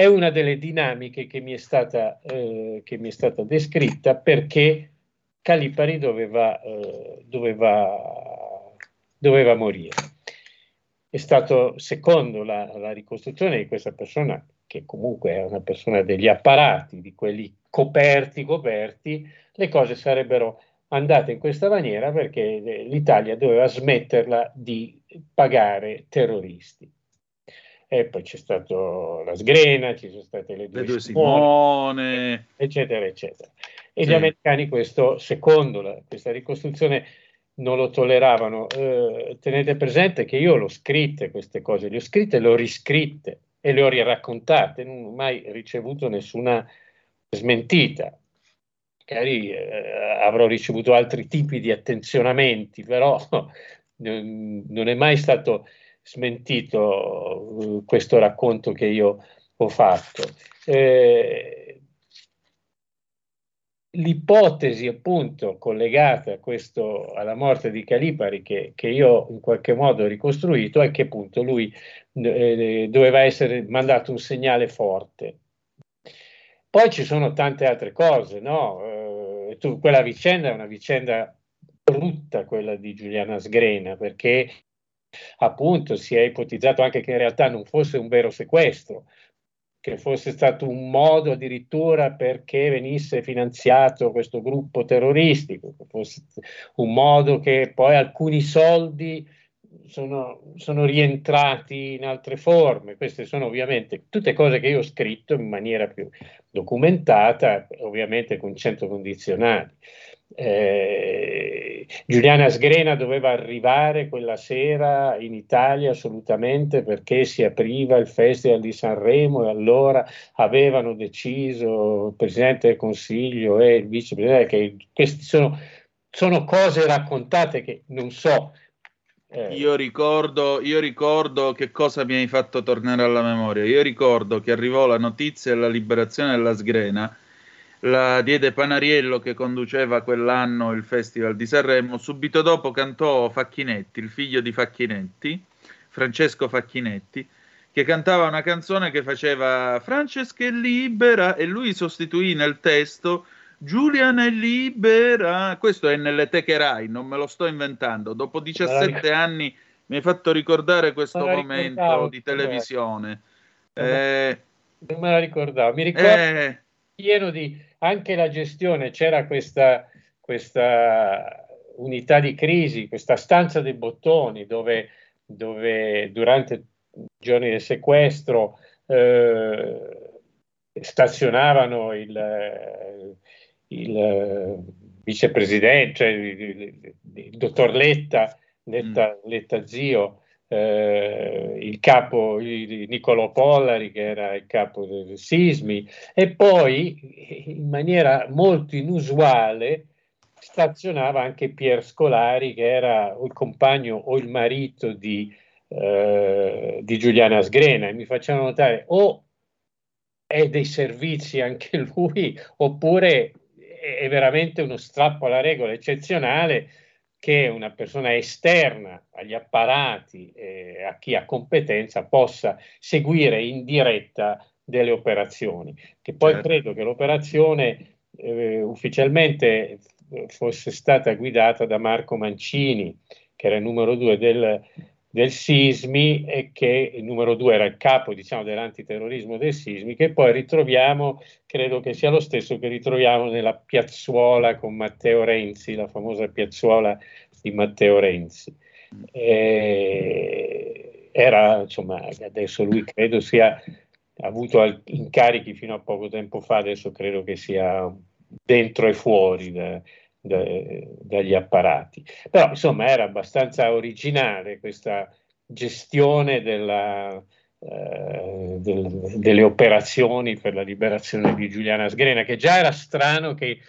è una delle dinamiche che mi è stata, eh, mi è stata descritta perché Calipari doveva, eh, doveva, doveva, morire. È stato, secondo la, la ricostruzione di questa persona, che comunque è una persona degli apparati, di quelli coperti, coperti, le cose sarebbero andate in questa maniera perché l'Italia doveva smetterla di pagare terroristi. E poi c'è stato la sgrena, ci sono state le due, le due Simone, Simone, eccetera, eccetera. E sì. gli americani questo, secondo la, questa ricostruzione, non lo tolleravano. Eh, tenete presente che io l'ho scritte queste cose, le ho scritte, le ho riscritte e le ho riraccontate, non ho mai ricevuto nessuna smentita. Magari eh, avrò ricevuto altri tipi di attenzionamenti, però non è mai stato smentito uh, questo racconto che io ho fatto. Eh, l'ipotesi appunto collegata questo, alla morte di Calipari che, che, io in qualche modo ho ricostruito è che appunto lui eh, doveva essere mandato un segnale forte. Poi ci sono tante altre cose, no? Eh, tu, quella vicenda è una vicenda brutta, quella di Giuliana Sgrena, perché appunto si è ipotizzato anche che in realtà non fosse un vero sequestro, che fosse stato un modo addirittura perché venisse finanziato questo gruppo terroristico, che fosse un modo che poi alcuni soldi sono, sono, rientrati in altre forme. Queste sono ovviamente tutte cose che io ho scritto in maniera più documentata, ovviamente con cento condizionali. Eh, Giuliana Sgrena doveva arrivare quella sera in Italia assolutamente perché si apriva il Festival di Sanremo e allora avevano deciso il Presidente del Consiglio e il Vicepresidente che queste sono, sono cose raccontate che non so. Eh. Io, ricordo, io ricordo che cosa mi hai fatto tornare alla memoria. Io ricordo che arrivò la notizia della liberazione della Sgrena la diede Panariello che conduceva quell'anno il Festival di Sanremo. Subito dopo cantò Facchinetti, il figlio di Facchinetti, Francesco Facchinetti, che cantava una canzone che faceva Francesca è libera e lui sostituì nel testo Giulian è libera. Questo è nelle teche Rai, non me lo sto inventando. Dopo 17 anni mi hai fatto ricordare questo momento di televisione. Eh, non me la ricordavo, mi ricordo eh, pieno di anche la gestione, c'era questa, questa unità di crisi, questa stanza dei bottoni dove, dove durante i giorni del sequestro eh, stazionavano il, il vicepresidente, cioè il, il, il dottor Letta, Letta, mm. Letta zio, eh, il capo Niccolò Pollari che era il capo dei sismi e poi in maniera molto inusuale stazionava anche Pier Scolari che era il compagno o il marito di, eh, di Giuliana Sgrena. E mi facciano notare o è dei servizi anche lui oppure è veramente uno strappo alla regola eccezionale che una persona esterna agli apparati eh, a chi ha competenza possa seguire in diretta delle operazioni. Che poi certo. credo che l'operazione eh, ufficialmente fosse stata guidata da Marco Mancini, che era il numero due del, del Sismi e che il numero due era il capo diciamo, dell'antiterrorismo del Sismi, che poi ritroviamo, credo che sia lo stesso che ritroviamo nella piazzuola con Matteo Renzi, la famosa piazzuola di Matteo Renzi. E era, insomma, adesso lui credo sia avuto incarichi fino a poco tempo fa, adesso credo che sia dentro e fuori da, dagli apparati. Però insomma era abbastanza originale questa gestione della, eh, del, delle operazioni per la liberazione di Giuliana Sgrena, che già era strano che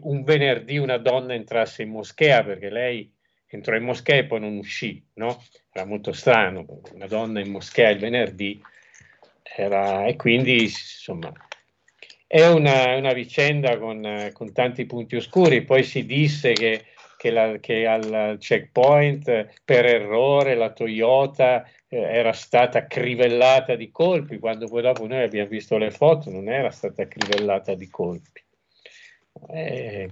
un venerdì una donna entrasse in moschea perché lei entrò in moschea e poi non uscì, no? Era molto strano, una donna in moschea il venerdì era, e quindi insomma è una, una vicenda con, con, tanti punti oscuri. Poi si disse che, che, la, che al checkpoint per errore la Toyota eh, era stata crivellata di colpi, quando poi dopo noi abbiamo visto le foto, non era stata crivellata di colpi. Eh...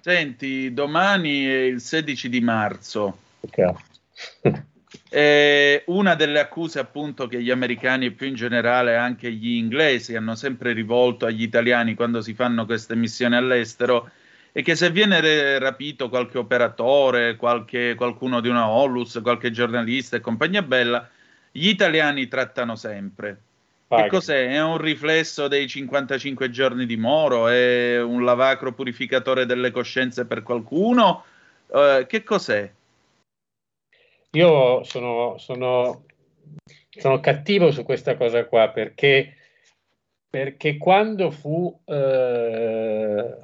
Senti, domani è il 16 di marzo. Okay. Eh, una delle accuse appunto che gli americani e più in generale anche gli inglesi hanno sempre rivolto agli italiani quando si fanno queste missioni all'estero è che se viene rapito qualche operatore, qualche, qualcuno di una Olus, qualche giornalista e compagnia bella, gli italiani trattano sempre. Paghi. Che cos'è? È un riflesso dei 55 giorni di Moro? È un lavacro purificatore delle coscienze per qualcuno? Eh, che cos'è? Io sono, sono, sono, cattivo su questa cosa qua perché, perché quando fu, eh,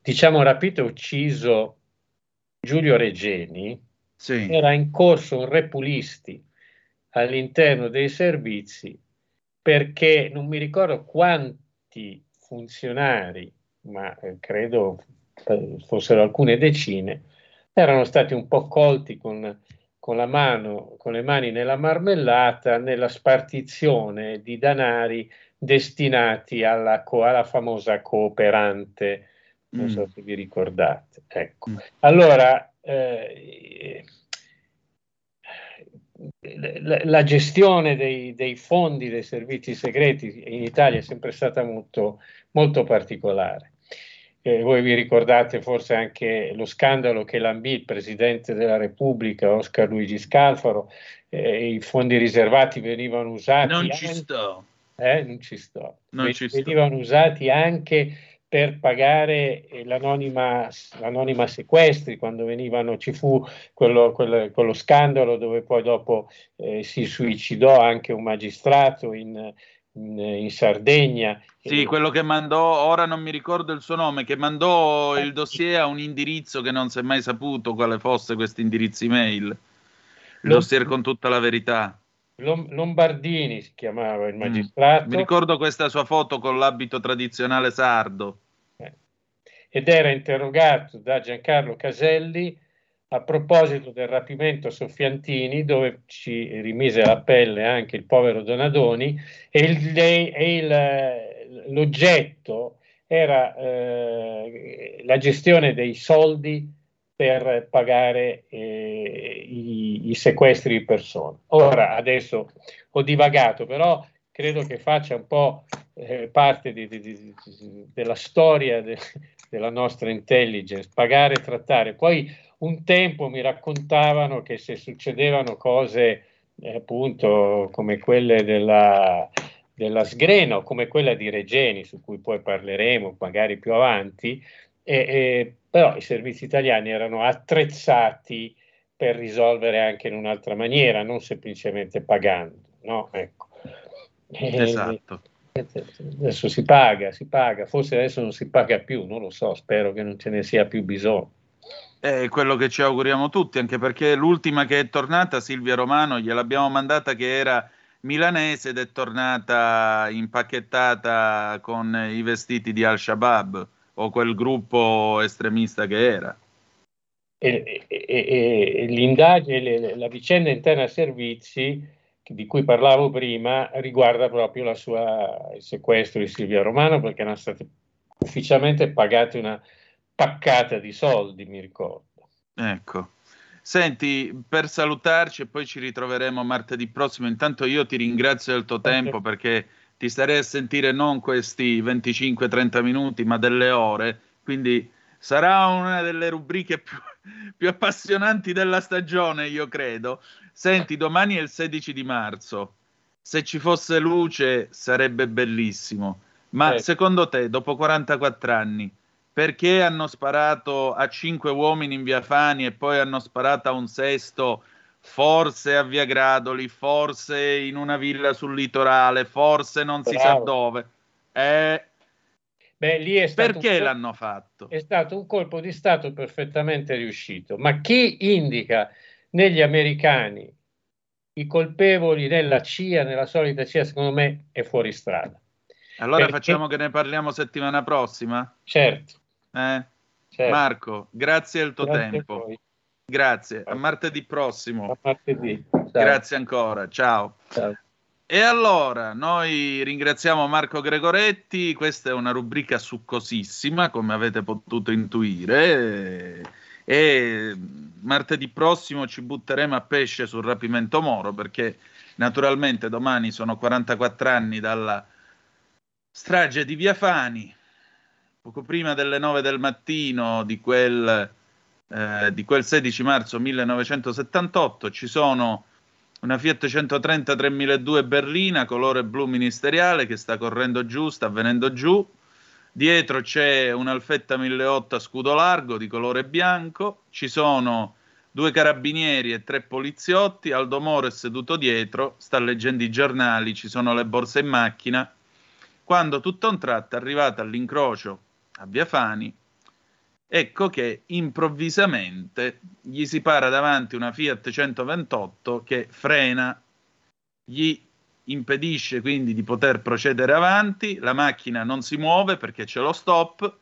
diciamo, rapito e ucciso Giulio Regeni, sì. era in corso un repulisti all'interno dei servizi perché non mi ricordo quanti funzionari, ma eh, credo fossero alcune decine, erano stati un po' colti con, con, la mano, con le mani nella marmellata nella spartizione di danari destinati alla, alla famosa cooperante. Non so mm. se vi ricordate. Ecco. Mm. Allora, eh, la, la, gestione dei, dei, fondi dei servizi segreti in Italia è sempre stata molto, molto particolare. Eh, voi vi ricordate forse anche lo scandalo che lambì il Presidente della Repubblica, Oscar Luigi Scalfaro, eh, i fondi riservati venivano usati... Non ci anche, sto. Eh, non ci sto. Non ci venivano sto. usati anche per pagare l'anonima, l'anonima, sequestri, quando venivano, ci fu quello, quello, quello scandalo dove poi dopo eh, si suicidò anche un magistrato in, in, in Sardegna. Sì, quello che mandò, ora non mi ricordo il suo nome, che mandò il dossier a un indirizzo che non si è mai saputo quale fosse questo indirizzo email. Il dossier con tutta la verità. Lombardini si chiamava il mm. magistrato. Mm. Mi ricordo questa sua foto con l'abito tradizionale sardo ed era interrogato da Giancarlo Caselli a proposito del rapimento Soffiantini, dove ci rimise la pelle anche il povero Donadoni, e, il, e il, l'oggetto era eh, la gestione dei soldi per pagare eh, i, i, sequestri di persone. Ora, adesso ho divagato, però credo che faccia un po' eh, parte di, di, di, della storia de, della nostra intelligence, pagare e trattare. Poi un tempo mi raccontavano che se succedevano cose eh, appunto come quelle della, della Sgrena o come quella di Regeni, su cui poi parleremo magari più avanti, e, e, però i servizi italiani erano attrezzati per risolvere anche in un'altra maniera, non semplicemente pagando. No? Ecco. Esatto. Adesso si paga, si paga, forse adesso non si paga più, non lo so, spero che non ce ne sia più bisogno. È quello che ci auguriamo tutti, anche perché l'ultima che è tornata, Silvia Romano, gliel'abbiamo mandata che era milanese ed è tornata impacchettata con i vestiti di Al-Shabaab o quel gruppo estremista che era. E, e, e, l'indagine, la vicenda interna servizi di cui parlavo prima riguarda proprio sua, il sequestro di Silvia Romano perché erano state ufficialmente pagate una paccata di soldi, mi ricordo. Ecco. Senti, per salutarci e poi ci ritroveremo martedì prossimo, intanto io ti ringrazio del tuo tempo perché ti starei a sentire non questi 25-30 minuti, ma delle ore, quindi sarà una delle rubriche più, più appassionanti della stagione, io credo. Senti, domani è il 16 di marzo. Se ci fosse luce sarebbe bellissimo. Ma eh. secondo te, dopo 44 anni, perché hanno sparato a cinque uomini in via Fani e poi hanno sparato a un sesto, forse a via Gradoli, forse in una villa sul litorale, forse non Bravo. si sa dove? Eh, Beh, lì è stato perché un... l'hanno fatto? È stato un colpo di Stato perfettamente riuscito. Ma chi indica negli americani i colpevoli nella CIA, nella solita CIA, secondo me è fuori strada. Allora Perché... facciamo che ne parliamo settimana prossima? Certo. Eh? certo. Marco, grazie del tuo grazie tempo. A grazie, a martedì prossimo. A martedì. Grazie ancora, ciao. ciao. E allora, noi ringraziamo Marco Gregoretti, questa è una rubrica succosissima, come avete potuto intuire e martedì prossimo ci butteremo a pesce sul rapimento Moro perché naturalmente domani sono 44 anni dalla strage di Via Fani, poco prima delle 9 del mattino di quel, eh, di quel 16 marzo 1978 ci sono una Fiat 130 3002 berlina colore blu ministeriale che sta correndo giù, sta venendo giù. Dietro c'è un'Alfetta 1008 a scudo largo di colore bianco, ci sono due carabinieri e tre poliziotti, Aldo Moro è seduto dietro, sta leggendo i giornali, ci sono le borse in macchina. Quando tutto a un tratto arrivata all'incrocio a Via Fani, ecco che improvvisamente gli si para davanti una Fiat 128 che frena, gli impedisce quindi di poter procedere avanti, la macchina non si muove perché c'è lo stop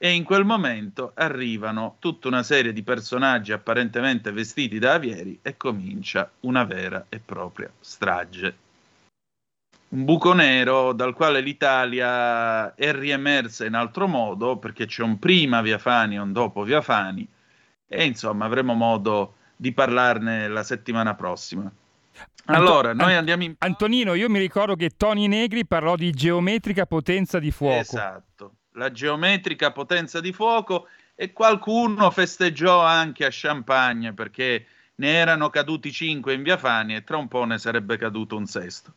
e in quel momento arrivano tutta una serie di personaggi apparentemente vestiti da avieri e comincia una vera e propria strage. Un buco nero dal quale l'Italia è riemersa in altro modo perché c'è un prima Via Fani e un dopo Via Fani e insomma avremo modo di parlarne la settimana prossima. Allora, noi andiamo in... Antonino, io mi ricordo che Tony Negri parlò di geometrica potenza di fuoco. Esatto la geometrica potenza di fuoco e qualcuno festeggiò anche a Champagne perché ne erano caduti cinque in via Fani e tra un po' ne sarebbe caduto un sesto.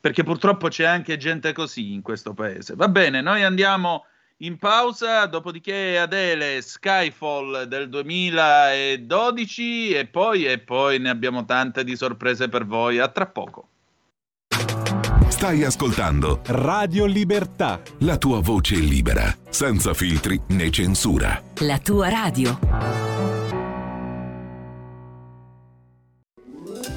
Perché purtroppo c'è anche gente così in questo paese. Va bene, noi andiamo in pausa, dopodiché Adele Skyfall del 2012 e poi, e poi ne abbiamo tante di sorprese per voi. A tra poco. Stai ascoltando Radio Libertà. La tua voce libera, senza filtri né censura. La tua radio.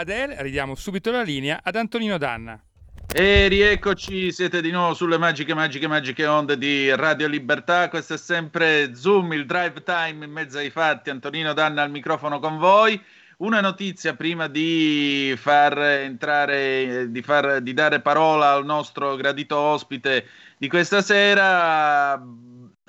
Adele ridiamo subito la linea ad Antonino Danna. E rieccoci, siete di nuovo sulle magiche, magiche, magiche onde di Radio Libertà. Questo è sempre Zoom, il drive time in mezzo ai fatti. Antonino Danna al microfono con voi. Una notizia prima di far entrare, di, far, di dare parola al nostro gradito ospite di questa sera.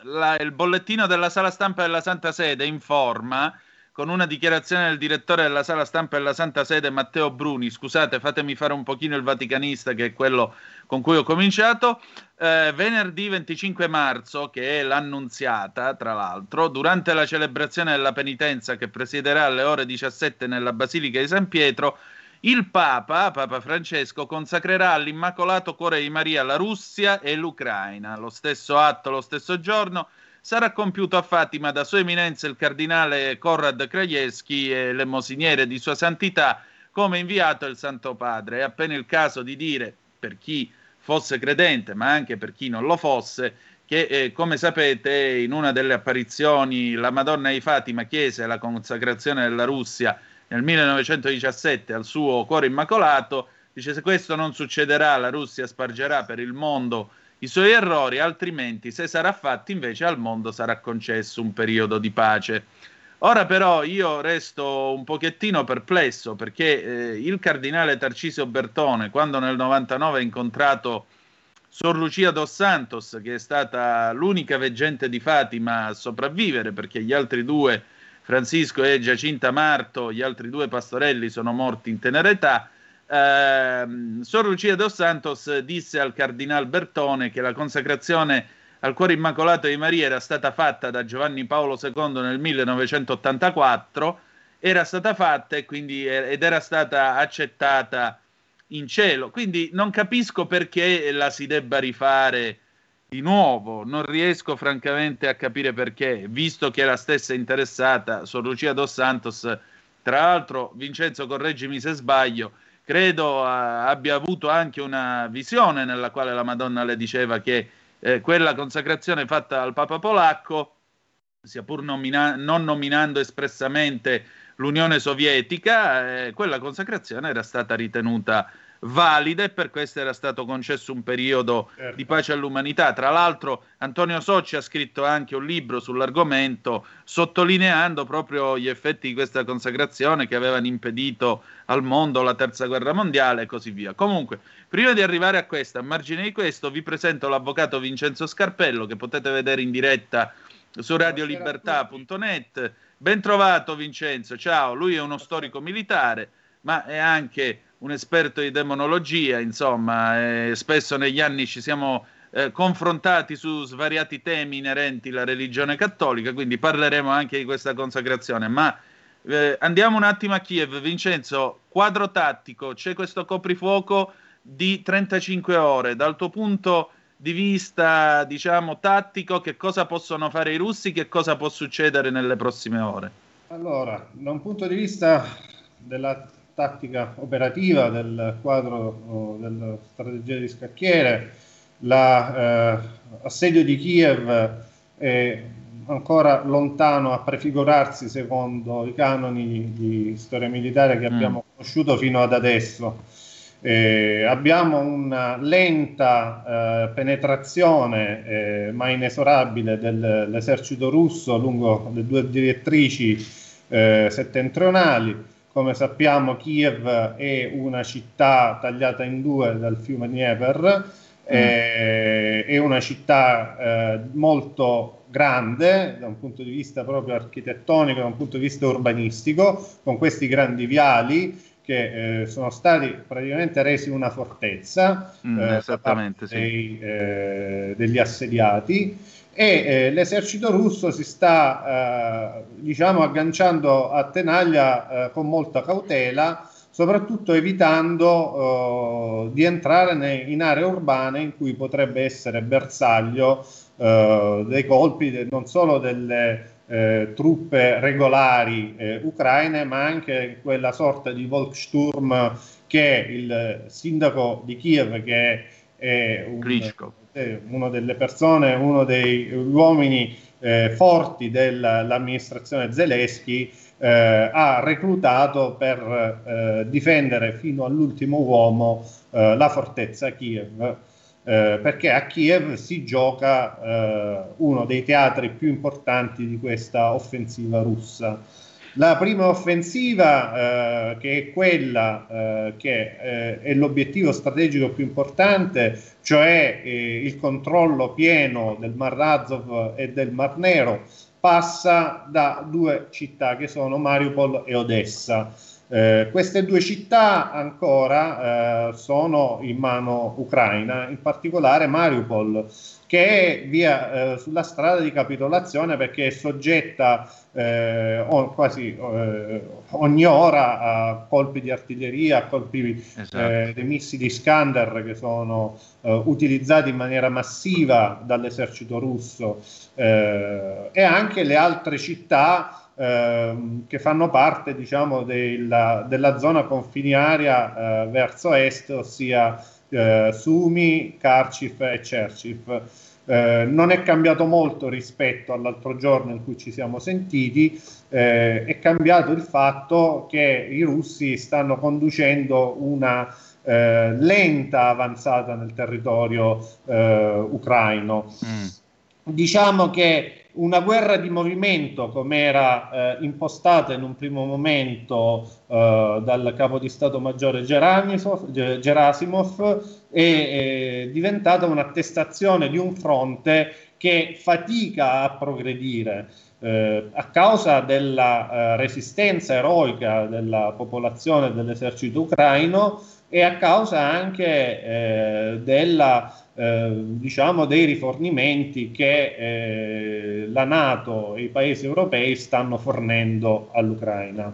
La, il bollettino della sala stampa della Santa Sede informa con una dichiarazione del direttore della sala stampa della Santa Sede Matteo Bruni, scusate fatemi fare un pochino il vaticanista che è quello con cui ho cominciato, eh, venerdì 25 marzo, che è l'annunziata tra l'altro, durante la celebrazione della penitenza che presiederà alle ore 17 nella Basilica di San Pietro, il Papa, Papa Francesco, consacrerà all'Immacolato Cuore di Maria la Russia e l'Ucraina. Lo stesso atto, lo stesso giorno, sarà compiuto a Fatima da Sua Eminenza il Cardinale Konrad Krajewski e l'emosiniere di Sua Santità come inviato il Santo Padre. È appena il caso di dire, per chi fosse credente, ma anche per chi non lo fosse, che eh, come sapete in una delle apparizioni la Madonna di Fatima chiese la consacrazione della Russia nel 1917 al suo cuore immacolato, dice se questo non succederà la Russia spargerà per il mondo i suoi errori, altrimenti se sarà fatto invece al mondo sarà concesso un periodo di pace. Ora però io resto un pochettino perplesso perché eh, il cardinale Tarcisio Bertone, quando nel 99 ha incontrato Sor Lucia dos Santos, che è stata l'unica veggente di Fatima a sopravvivere perché gli altri due, Francisco e Giacinta Marto, gli altri due pastorelli sono morti in tenera età, eh, Sor Lucia dos Santos disse al cardinal Bertone che la consacrazione al cuore immacolato di Maria era stata fatta da Giovanni Paolo II nel 1984, era stata fatta e quindi, ed era stata accettata in cielo. Quindi non capisco perché la si debba rifare di nuovo, non riesco francamente a capire perché, visto che è la stessa interessata, Sor Lucia dos Santos, tra l'altro Vincenzo correggimi se sbaglio, credo abbia avuto anche una visione nella quale la Madonna le diceva che eh, quella consacrazione fatta al Papa polacco, sia pur nomina- non nominando espressamente l'Unione Sovietica, eh, quella consacrazione era stata ritenuta valida e per questo era stato concesso un periodo certo. di pace all'umanità. Tra l'altro Antonio Socci ha scritto anche un libro sull'argomento sottolineando proprio gli effetti di questa consacrazione che avevano impedito al mondo la terza guerra mondiale e così via. Comunque, prima di arrivare a questo, a margine di questo, vi presento l'avvocato Vincenzo Scarpello che potete vedere in diretta su radiolibertà.net. Ben trovato Vincenzo, ciao, lui è uno storico militare, ma è anche un esperto di demonologia, insomma, eh, spesso negli anni ci siamo eh, confrontati su svariati temi inerenti alla religione cattolica, quindi parleremo anche di questa consacrazione. Ma eh, andiamo un attimo a Kiev. Vincenzo, quadro tattico, c'è questo coprifuoco di 35 ore. Dal tuo punto di vista, diciamo, tattico, che cosa possono fare i russi, che cosa può succedere nelle prossime ore? Allora, da un punto di vista della tattica operativa del quadro della strategia di scacchiere, l'assedio la, eh, di Kiev è ancora lontano a prefigurarsi secondo i canoni di storia militare che mm. abbiamo conosciuto fino ad adesso. Eh, abbiamo una lenta eh, penetrazione eh, ma inesorabile dell'esercito russo lungo le due direttrici eh, settentrionali come sappiamo Kiev è una città tagliata in due dal fiume Dnieper, mm. eh, è una città eh, molto grande da un punto di vista proprio architettonico, da un punto di vista urbanistico, con questi grandi viali che eh, sono stati praticamente resi una fortezza mm, eh, esattamente, dei, eh, degli assediati e eh, l'esercito russo si sta eh, diciamo agganciando a tenaglia eh, con molta cautela soprattutto evitando eh, di entrare nei, in aree urbane in cui potrebbe essere bersaglio eh, dei colpi de, non solo delle eh, truppe regolari ucraine ma anche quella sorta di Volkssturm che il sindaco di Kiev che è un, Klitschko uno delle persone, uno degli uomini eh, forti dell'amministrazione Zelensky eh, ha reclutato per eh, difendere fino all'ultimo uomo eh, la fortezza Kiev, eh, perché a Kiev si gioca eh, uno dei teatri più importanti di questa offensiva russa. La prima offensiva, eh, che è quella eh, che eh, è l'obiettivo strategico più importante, cioè eh, il controllo pieno del Mar Azov e del Mar Nero, passa da due città che sono Mariupol e Odessa. Eh, queste due città ancora eh, sono in mano ucraina, in particolare Mariupol, che è via eh, sulla strada di capitolazione perché è soggetta eh, quasi eh, ogni ora a colpi di artiglieria, a colpi esatto. Eh, dei missili Skander che sono utilizzati in maniera massiva dall'esercito russo e anche le altre città Ehm, che fanno parte diciamo, della, della zona confiniaria eh, verso est, ossia eh, Sumi, Kharkiv e Cherchiv. Eh, non è cambiato molto rispetto all'altro giorno in cui ci siamo sentiti, eh, è cambiato il fatto che i russi stanno conducendo una eh, lenta avanzata nel territorio eh, ucraino. Mm. Diciamo che una guerra di movimento come era eh, impostata in un primo momento eh, dal capo di Stato Maggiore Gerasimov è, è diventata un'attestazione di un fronte che fatica a progredire. Eh, a causa della eh, resistenza eroica della popolazione dell'esercito ucraino e a causa anche eh, della eh, diciamo dei rifornimenti che eh, la Nato e i paesi europei stanno fornendo all'Ucraina.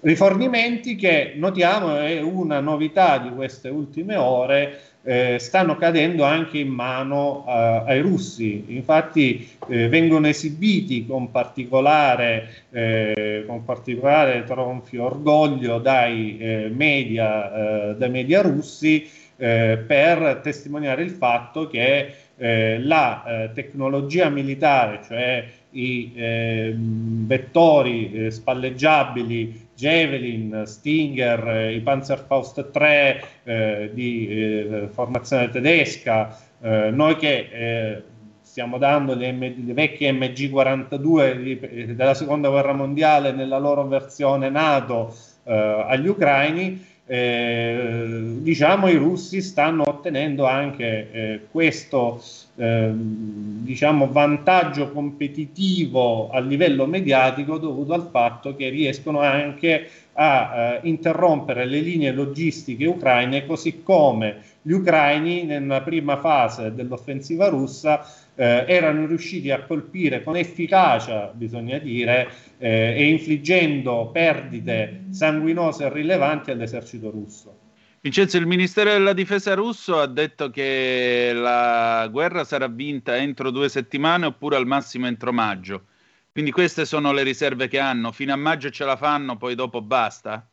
Rifornimenti che notiamo è una novità di queste ultime ore, eh, stanno cadendo anche in mano eh, ai russi. Infatti eh, vengono esibiti con particolare, eh, con particolare tronfio orgoglio dai media, dai media russi eh, per testimoniare il fatto che eh, la eh, tecnologia militare, cioè i vettori eh, spalleggiabili Javelin, Stinger, eh, i Panzerfaust 3 eh, di formazione tedesca, noi che stiamo dando le, M- le vecchie MG42 di, della seconda guerra mondiale nella loro versione NATO agli ucraini, eh, diciamo i russi stanno ottenendo anche eh, questo eh, diciamo, vantaggio competitivo a livello mediatico dovuto al fatto che riescono anche a eh, interrompere le linee logistiche ucraine così come gli ucraini nella prima fase dell'offensiva russa eh, erano riusciti a colpire con efficacia, bisogna dire, eh, e infliggendo perdite sanguinose e rilevanti all'esercito russo. Vincenzo, il Ministero della Difesa russo ha detto che la guerra sarà vinta entro due settimane oppure al massimo entro maggio. Quindi queste sono le riserve che hanno. Fino a maggio ce la fanno, poi dopo basta?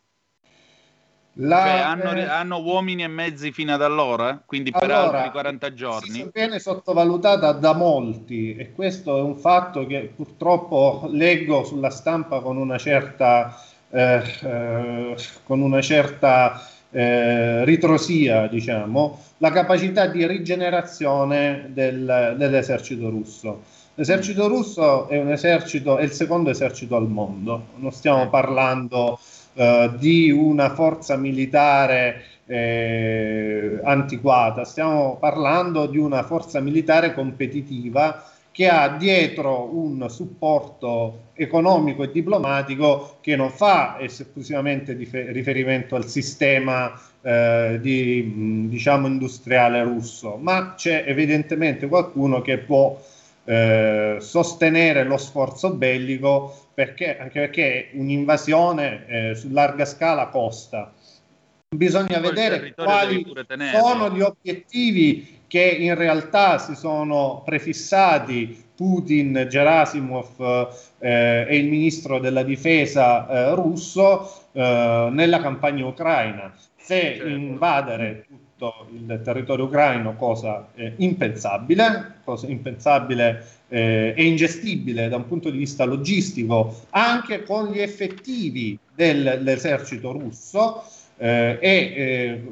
La, cioè, hanno, eh, hanno, uomini e mezzi fino ad allora, quindi per allora, altri 40 giorni. Viene sottovalutata da molti e questo è un fatto che purtroppo leggo sulla stampa con una certa, eh, eh, con una certa eh, ritrosia, diciamo, la capacità di rigenerazione del, dell'esercito russo. L'esercito russo è un esercito, è il secondo esercito al mondo, non stiamo eh. parlando eh, di una forza militare eh, antiquata, stiamo parlando di una forza militare competitiva che ha dietro un supporto economico e diplomatico che non fa esclusivamente riferimento al sistema eh, di, diciamo industriale russo, ma c'è evidentemente qualcuno che può eh, sostenere lo sforzo bellico perché, anche perché un'invasione eh, su larga scala costa. Bisogna vedere quali sono gli obiettivi che in realtà si sono prefissati Putin, Gerasimov eh, e il ministro della difesa eh, russo eh, nella campagna ucraina. Se certo. invadere tutto il territorio ucraino, cosa eh, impensabile, cosa impensabile eh, e ingestibile da un punto di vista logistico, anche con gli effettivi dell'esercito russo eh, e eh,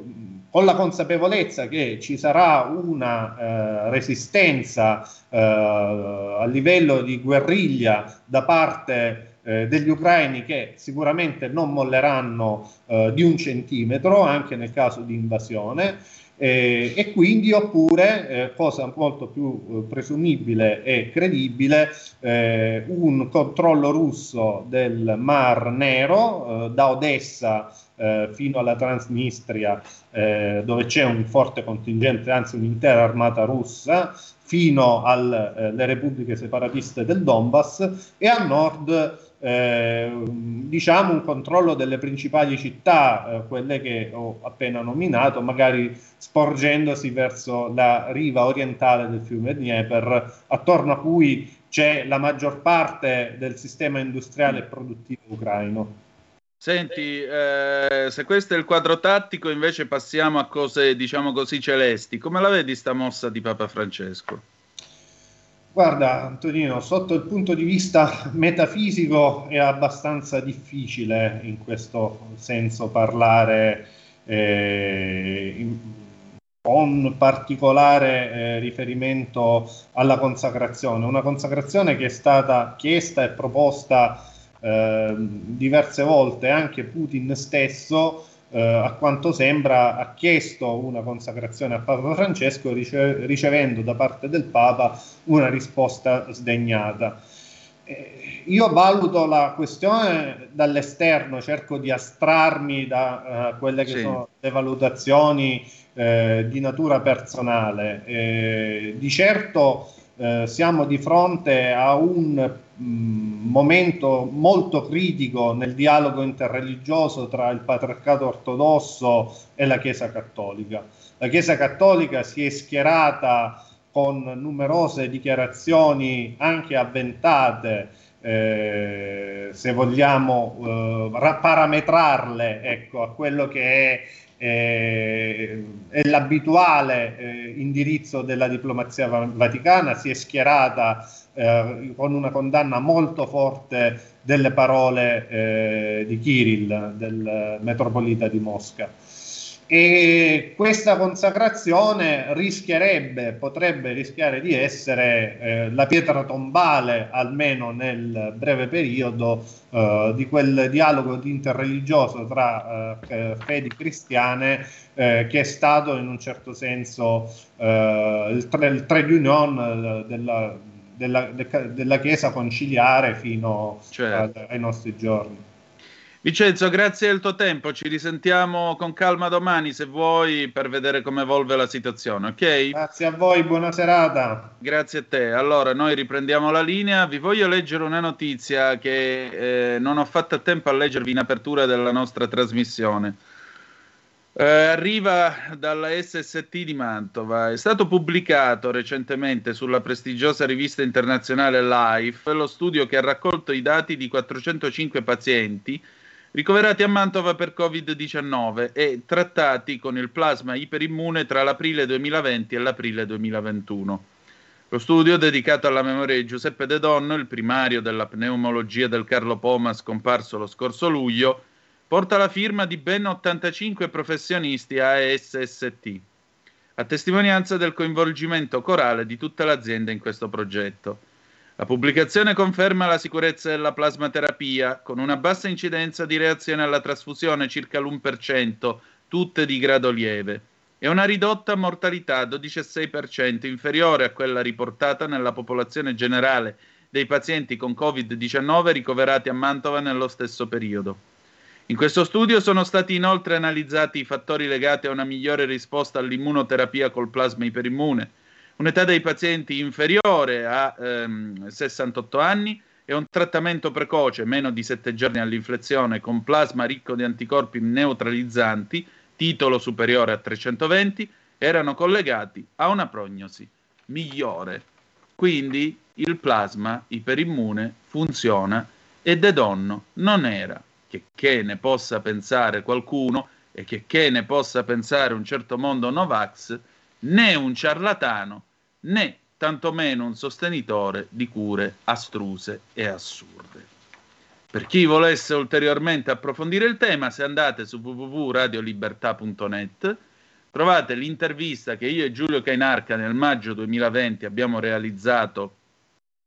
con la consapevolezza che ci sarà una eh, resistenza eh, a livello di guerriglia da parte eh, degli ucraini che sicuramente non molleranno eh, di un centimetro anche nel caso di invasione. Eh, e quindi oppure, eh, cosa molto più eh, presumibile e credibile, eh, un controllo russo del Mar Nero da Odessa fino alla Transnistria dove c'è un forte contingente, anzi un'intera armata russa, fino alle repubbliche separatiste del Donbass e a nord eh, diciamo un controllo delle principali città, eh, quelle che ho appena nominato, magari sporgendosi verso la riva orientale del fiume Dnieper, attorno a cui c'è la maggior parte del sistema industriale e produttivo ucraino. Senti, eh, se questo è il quadro tattico, invece passiamo a cose, diciamo così, celesti. Come la vedi sta mossa di Papa Francesco? Guarda, Antonino, sotto il punto di vista metafisico è abbastanza difficile in questo senso parlare eh, in, con particolare eh, riferimento alla consacrazione. Una consacrazione che è stata chiesta e proposta eh, diverse volte, anche Putin stesso eh, a quanto sembra ha chiesto una consacrazione a Papa Francesco rice- ricevendo da parte del Papa una risposta sdegnata. Eh, io valuto la questione dall'esterno, cerco di astrarmi da uh, quelle che sì. sono le valutazioni eh, di natura personale. Eh, di certo eh, siamo di fronte a un mh, mm, momento molto critico nel dialogo interreligioso tra il patriarcato ortodosso e la Chiesa cattolica. La Chiesa cattolica si è schierata con numerose dichiarazioni anche avventate, eh, se vogliamo eh, parametrarle ecco, a quello che è eh, è l'abituale eh, indirizzo della diplomazia vaticana, si è schierata eh, con una condanna molto forte delle parole eh, di Kirill, del metropolita di Mosca e questa consacrazione rischierebbe, potrebbe rischiare di essere eh, la pietra tombale, almeno nel breve periodo, eh, di quel dialogo interreligioso tra eh, fedi cristiane eh, che è stato in un certo senso eh, il, tre, il trade union eh, della, della, della, Chiesa conciliare fino certo. ai nostri giorni. Vincenzo, grazie del tuo tempo. Ci risentiamo con calma domani se vuoi per vedere come evolve la situazione, ok? Grazie a voi, buona serata. Grazie a te. Allora, noi riprendiamo la linea. Vi voglio leggere una notizia che eh, non ho fatto a tempo a leggervi in apertura della nostra trasmissione. Eh, arriva dalla SST di Mantova. È stato pubblicato recentemente sulla prestigiosa rivista internazionale Life lo studio che ha raccolto i dati di 405 pazienti ricoverati a Mantova per Covid-19 e trattati con il plasma iperimmune tra l'aprile 2020 e l'aprile 2021. Lo studio, dedicato alla memoria di Giuseppe De Donno, il primario della pneumologia del Carlo Poma scomparso lo scorso luglio, porta la firma di ben 85 professionisti ASST, a testimonianza del coinvolgimento corale di tutta l'azienda in questo progetto. La pubblicazione conferma la sicurezza della plasmaterapia con una bassa incidenza di reazione alla trasfusione, circa l'1%, tutte di grado lieve, e una ridotta mortalità 12,6% inferiore a quella riportata nella popolazione generale dei pazienti con Covid-19 ricoverati a Mantova nello stesso periodo. In questo studio sono stati inoltre analizzati i fattori legati a una migliore risposta all'immunoterapia col plasma iperimmune, un'età dei pazienti inferiore a ehm, 68 anni e un trattamento precoce, meno di 7 giorni all'inflezione, con plasma ricco di anticorpi neutralizzanti, titolo superiore a 320, erano collegati a una prognosi migliore. Quindi il plasma iperimmune funziona e De Donno non era, che, che ne possa pensare qualcuno, e che, che ne possa pensare un certo mondo Novax, né un ciarlatano né tantomeno un sostenitore di cure astruse e assurde. Per chi volesse ulteriormente approfondire il tema, se andate su www.radiolibertà.net trovate l'intervista che io e Giulio Cainarca nel maggio 2020 abbiamo realizzato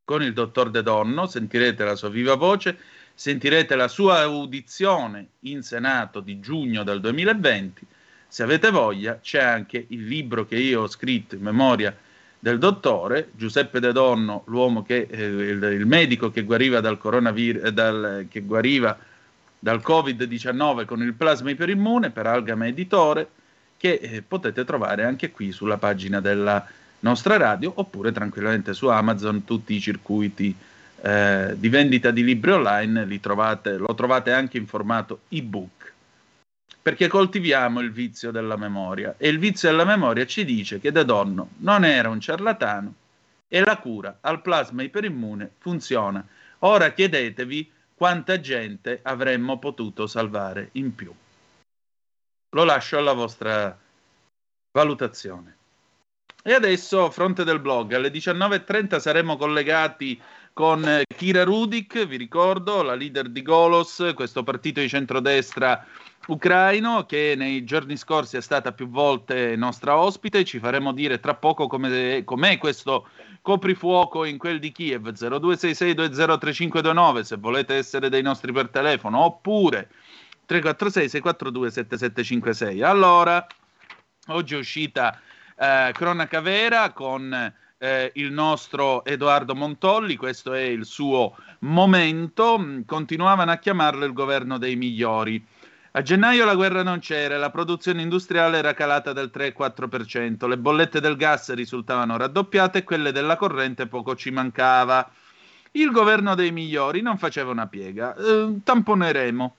con il dottor De Donno, sentirete la sua viva voce, sentirete la sua audizione in Senato di giugno del 2020. Se avete voglia, c'è anche il libro che io ho scritto in memoria del dottore Giuseppe De Donno, l'uomo che, eh, il, il, medico che guariva dal coronavirus, eh, dal, che guariva dal Covid-19 con il plasma iperimmune per Algama Editore, che eh, potete trovare anche qui sulla pagina della nostra radio oppure tranquillamente su Amazon tutti i circuiti eh, di vendita di libri online trovate, lo trovate anche in formato ebook perché coltiviamo il vizio della memoria e il vizio della memoria ci dice che De Donno non era un ciarlatano e la cura al plasma iperimmune funziona. Ora chiedetevi quanta gente avremmo potuto salvare in più. Lo lascio alla vostra valutazione. E adesso, fronte del blog, alle 19.30 saremo collegati con Kira Rudik, vi ricordo, la leader di Golos, questo partito di centrodestra ucraino che nei giorni scorsi è stata più volte nostra ospite. Ci faremo dire tra poco come, com'è questo coprifuoco in quel di Kiev 0266203529 se volete essere dei nostri per telefono oppure 346 642 7756. Allora, oggi è uscita eh, Cronaca Vera con eh, il nostro Edoardo Montolli, questo è il suo momento, continuavano a chiamarlo il governo dei migliori. A gennaio la guerra non c'era, la produzione industriale era calata del 3-4%, le bollette del gas risultavano raddoppiate e quelle della corrente poco ci mancava. Il governo dei migliori non faceva una piega. Eh, tamponeremo.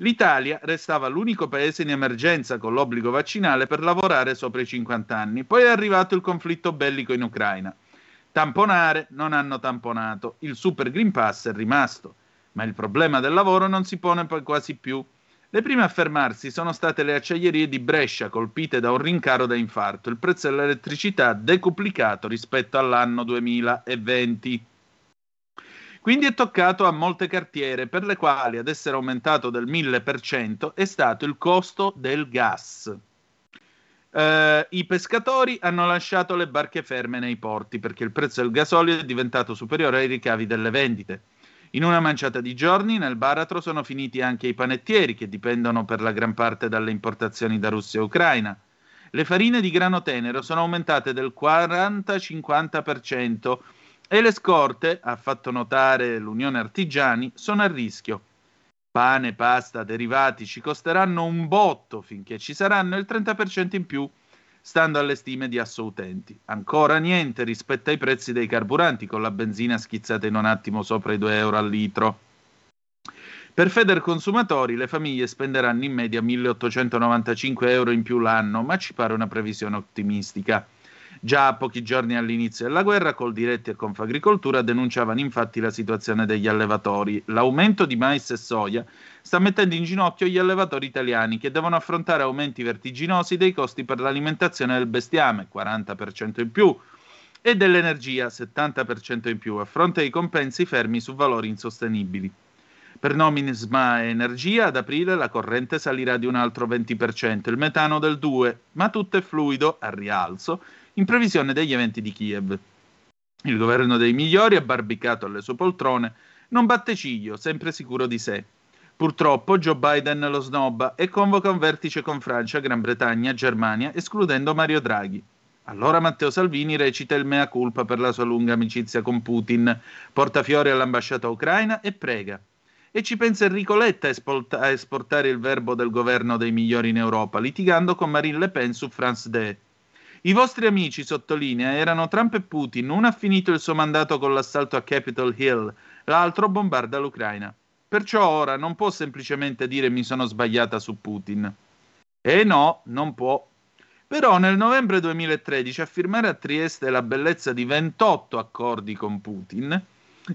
L'Italia restava l'unico paese in emergenza con l'obbligo vaccinale per lavorare sopra i 50 anni. Poi è arrivato il conflitto bellico in Ucraina. Tamponare non hanno tamponato. Il Super Green Pass è rimasto, ma il problema del lavoro non si pone poi quasi più. Le prime a fermarsi sono state le acciaierie di Brescia, colpite da un rincaro da infarto. Il prezzo dell'elettricità decuplicato rispetto all'anno 2020. Quindi è toccato a molte cartiere, per le quali ad essere aumentato del 1000% è stato il costo del gas. Uh, I pescatori hanno lasciato le barche ferme nei porti perché il prezzo del gasolio è diventato superiore ai ricavi delle vendite. In una manciata di giorni nel baratro sono finiti anche i panettieri che dipendono per la gran parte dalle importazioni da Russia e Ucraina. Le farine di grano tenero sono aumentate del 40-50% e le scorte, ha fatto notare l'Unione Artigiani, sono a rischio. Pane, pasta, derivati ci costeranno un botto finché ci saranno il 30% in più stando alle stime di Assoutenti. Ancora niente rispetto ai prezzi dei carburanti, con la benzina schizzata in un attimo sopra i 2 euro al litro. Per Feder Consumatori le famiglie spenderanno in media 1895 euro in più l'anno, ma ci pare una previsione ottimistica. Già a pochi giorni all'inizio della guerra, Coldiretti e Confagricoltura denunciavano infatti la situazione degli allevatori. L'aumento di mais e soia sta mettendo in ginocchio gli allevatori italiani che devono affrontare aumenti vertiginosi dei costi per l'alimentazione del bestiame, 40% in più, e dell'energia, 70% in più, a fronte dei compensi fermi su valori insostenibili. Per nomine SMA e Energia ad aprile la corrente salirà di un altro 20%, il metano del 2%, ma tutto è fluido, a rialzo, in previsione degli eventi di Kiev. Il governo dei migliori, abbarbicato alle sue poltrone, non batte ciglio, sempre sicuro di sé. Purtroppo Joe Biden lo snobba e convoca un vertice con Francia, Gran Bretagna, Germania, escludendo Mario Draghi. Allora Matteo Salvini recita il mea culpa per la sua lunga amicizia con Putin, fiori all'ambasciata ucraina e prega. E ci pensa Enrico Letta a esportare il verbo del governo dei migliori in Europa, litigando con Marine Le Pen su France 2. I vostri amici, sottolinea, erano Trump e Putin. Uno ha finito il suo mandato con l'assalto a Capitol Hill, l'altro bombarda l'Ucraina. Perciò ora non può semplicemente dire mi sono sbagliata su Putin. E no, non può. Però nel novembre 2013 a firmare a Trieste la bellezza di 28 accordi con Putin,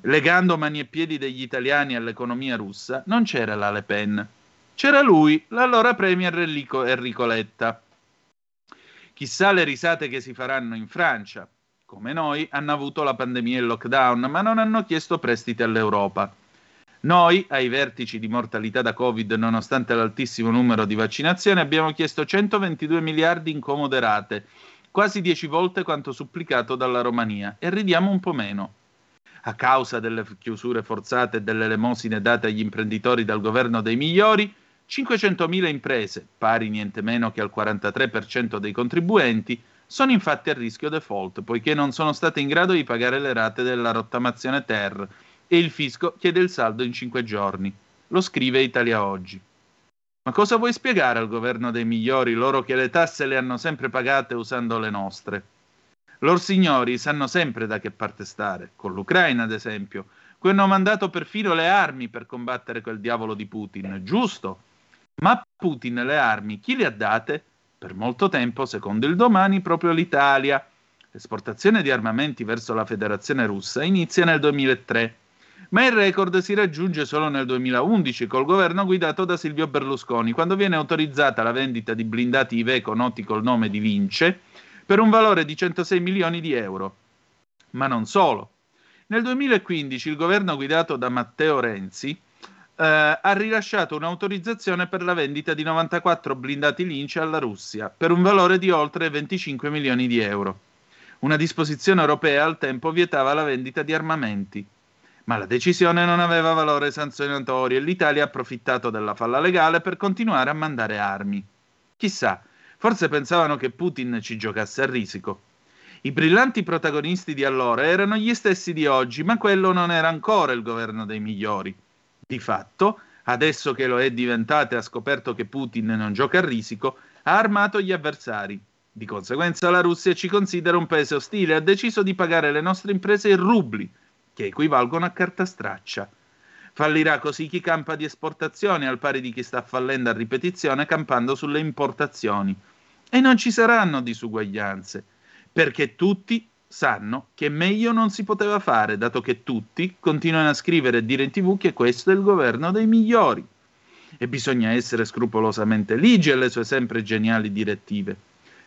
legando mani e piedi degli italiani all'economia russa, non c'era la Le Pen. C'era lui, l'allora premier Enrico, Letta. Chissà le risate che si faranno in Francia. Come noi, hanno avuto la pandemia e il lockdown, ma non hanno chiesto prestiti all'Europa. Noi, ai vertici di mortalità da Covid, nonostante l'altissimo numero di vaccinazioni, abbiamo chiesto 122 miliardi in comode rate, quasi 10 volte quanto supplicato dalla Romania, e ridiamo un po' meno. A causa delle chiusure forzate e delle elemosine date agli imprenditori dal governo dei migliori, 500.000 imprese, pari niente meno che al 43% dei contribuenti, sono infatti a rischio default, poiché non sono state in grado di pagare le rate della rottamazione TER, e il fisco chiede il saldo in cinque giorni. Lo scrive Italia Oggi. Ma cosa vuoi spiegare al governo dei migliori, loro che le tasse le hanno sempre pagate usando le nostre? Lor signori sanno sempre da che parte stare, con l'Ucraina ad esempio, cui hanno mandato perfino le armi per combattere quel diavolo di Putin, giusto? Ma Putin le armi chi le ha date? Per molto tempo, secondo il domani, proprio l'Italia. L'esportazione di armamenti verso la Federazione russa inizia nel 2003 ma il record si raggiunge solo nel 2011 col governo guidato da Silvio Berlusconi, quando viene autorizzata la vendita di blindati Iveco noti col nome di Vince per un valore di 106 milioni di euro. Ma non solo. Nel 2015 il governo guidato da Matteo Renzi eh, ha rilasciato un'autorizzazione per la vendita di 94 blindati Lince alla Russia per un valore di oltre 25 milioni di euro. Una disposizione europea al tempo vietava la vendita di armamenti ma la decisione non aveva valore sanzionatorio e l'Italia ha approfittato della falla legale per continuare a mandare armi. Chissà, forse pensavano che Putin ci giocasse a risico. I brillanti protagonisti di allora erano gli stessi di oggi, ma quello non era ancora il governo dei migliori. Di fatto, adesso che lo è diventato e ha scoperto che Putin non gioca a risico, ha armato gli avversari. Di conseguenza la Russia ci considera un paese ostile e ha deciso di pagare le nostre imprese in rubli, che equivalgono a carta straccia. Fallirà così chi campa di esportazioni, al pari di chi sta fallendo a ripetizione campando sulle importazioni. E non ci saranno disuguaglianze, perché tutti sanno che meglio non si poteva fare, dato che tutti continuano a scrivere e dire in tv che questo è il governo dei migliori. E bisogna essere scrupolosamente ligi alle sue sempre geniali direttive.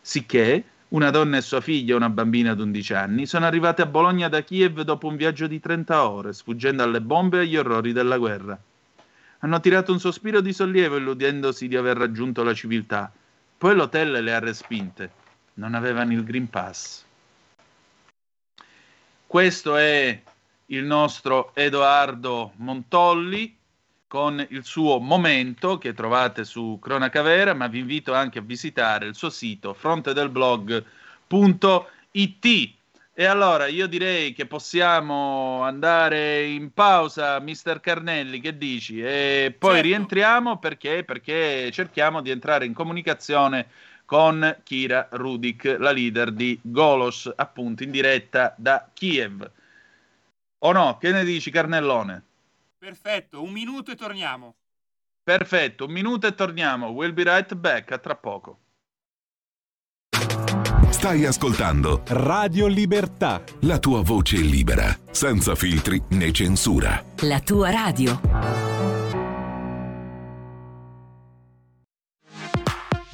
Sicché una donna e sua figlia, una bambina di 11 anni, sono arrivate a Bologna da Kiev dopo un viaggio di 30 ore, sfuggendo alle bombe e agli orrori della guerra. Hanno tirato un sospiro di sollievo illudendosi di aver raggiunto la civiltà. Poi l'hotel le ha respinte. Non avevano il Green Pass. Questo è il nostro Edoardo Montolli con il suo momento che trovate su Cronaca Vera, ma vi invito anche a visitare il suo sito frontedelblog.it. E allora io direi che possiamo andare in pausa, mister Carnelli, che dici? E poi certo. rientriamo perché? Perché cerchiamo di entrare in comunicazione con Kira Rudik, la leader di Golos, appunto in diretta da Kiev. O no? Che ne dici, Carnellone? Perfetto, un minuto e torniamo. Perfetto, un minuto e torniamo. We'll be right back, a tra poco. Stai ascoltando Radio Libertà. La tua voce libera, senza filtri né censura. La tua radio.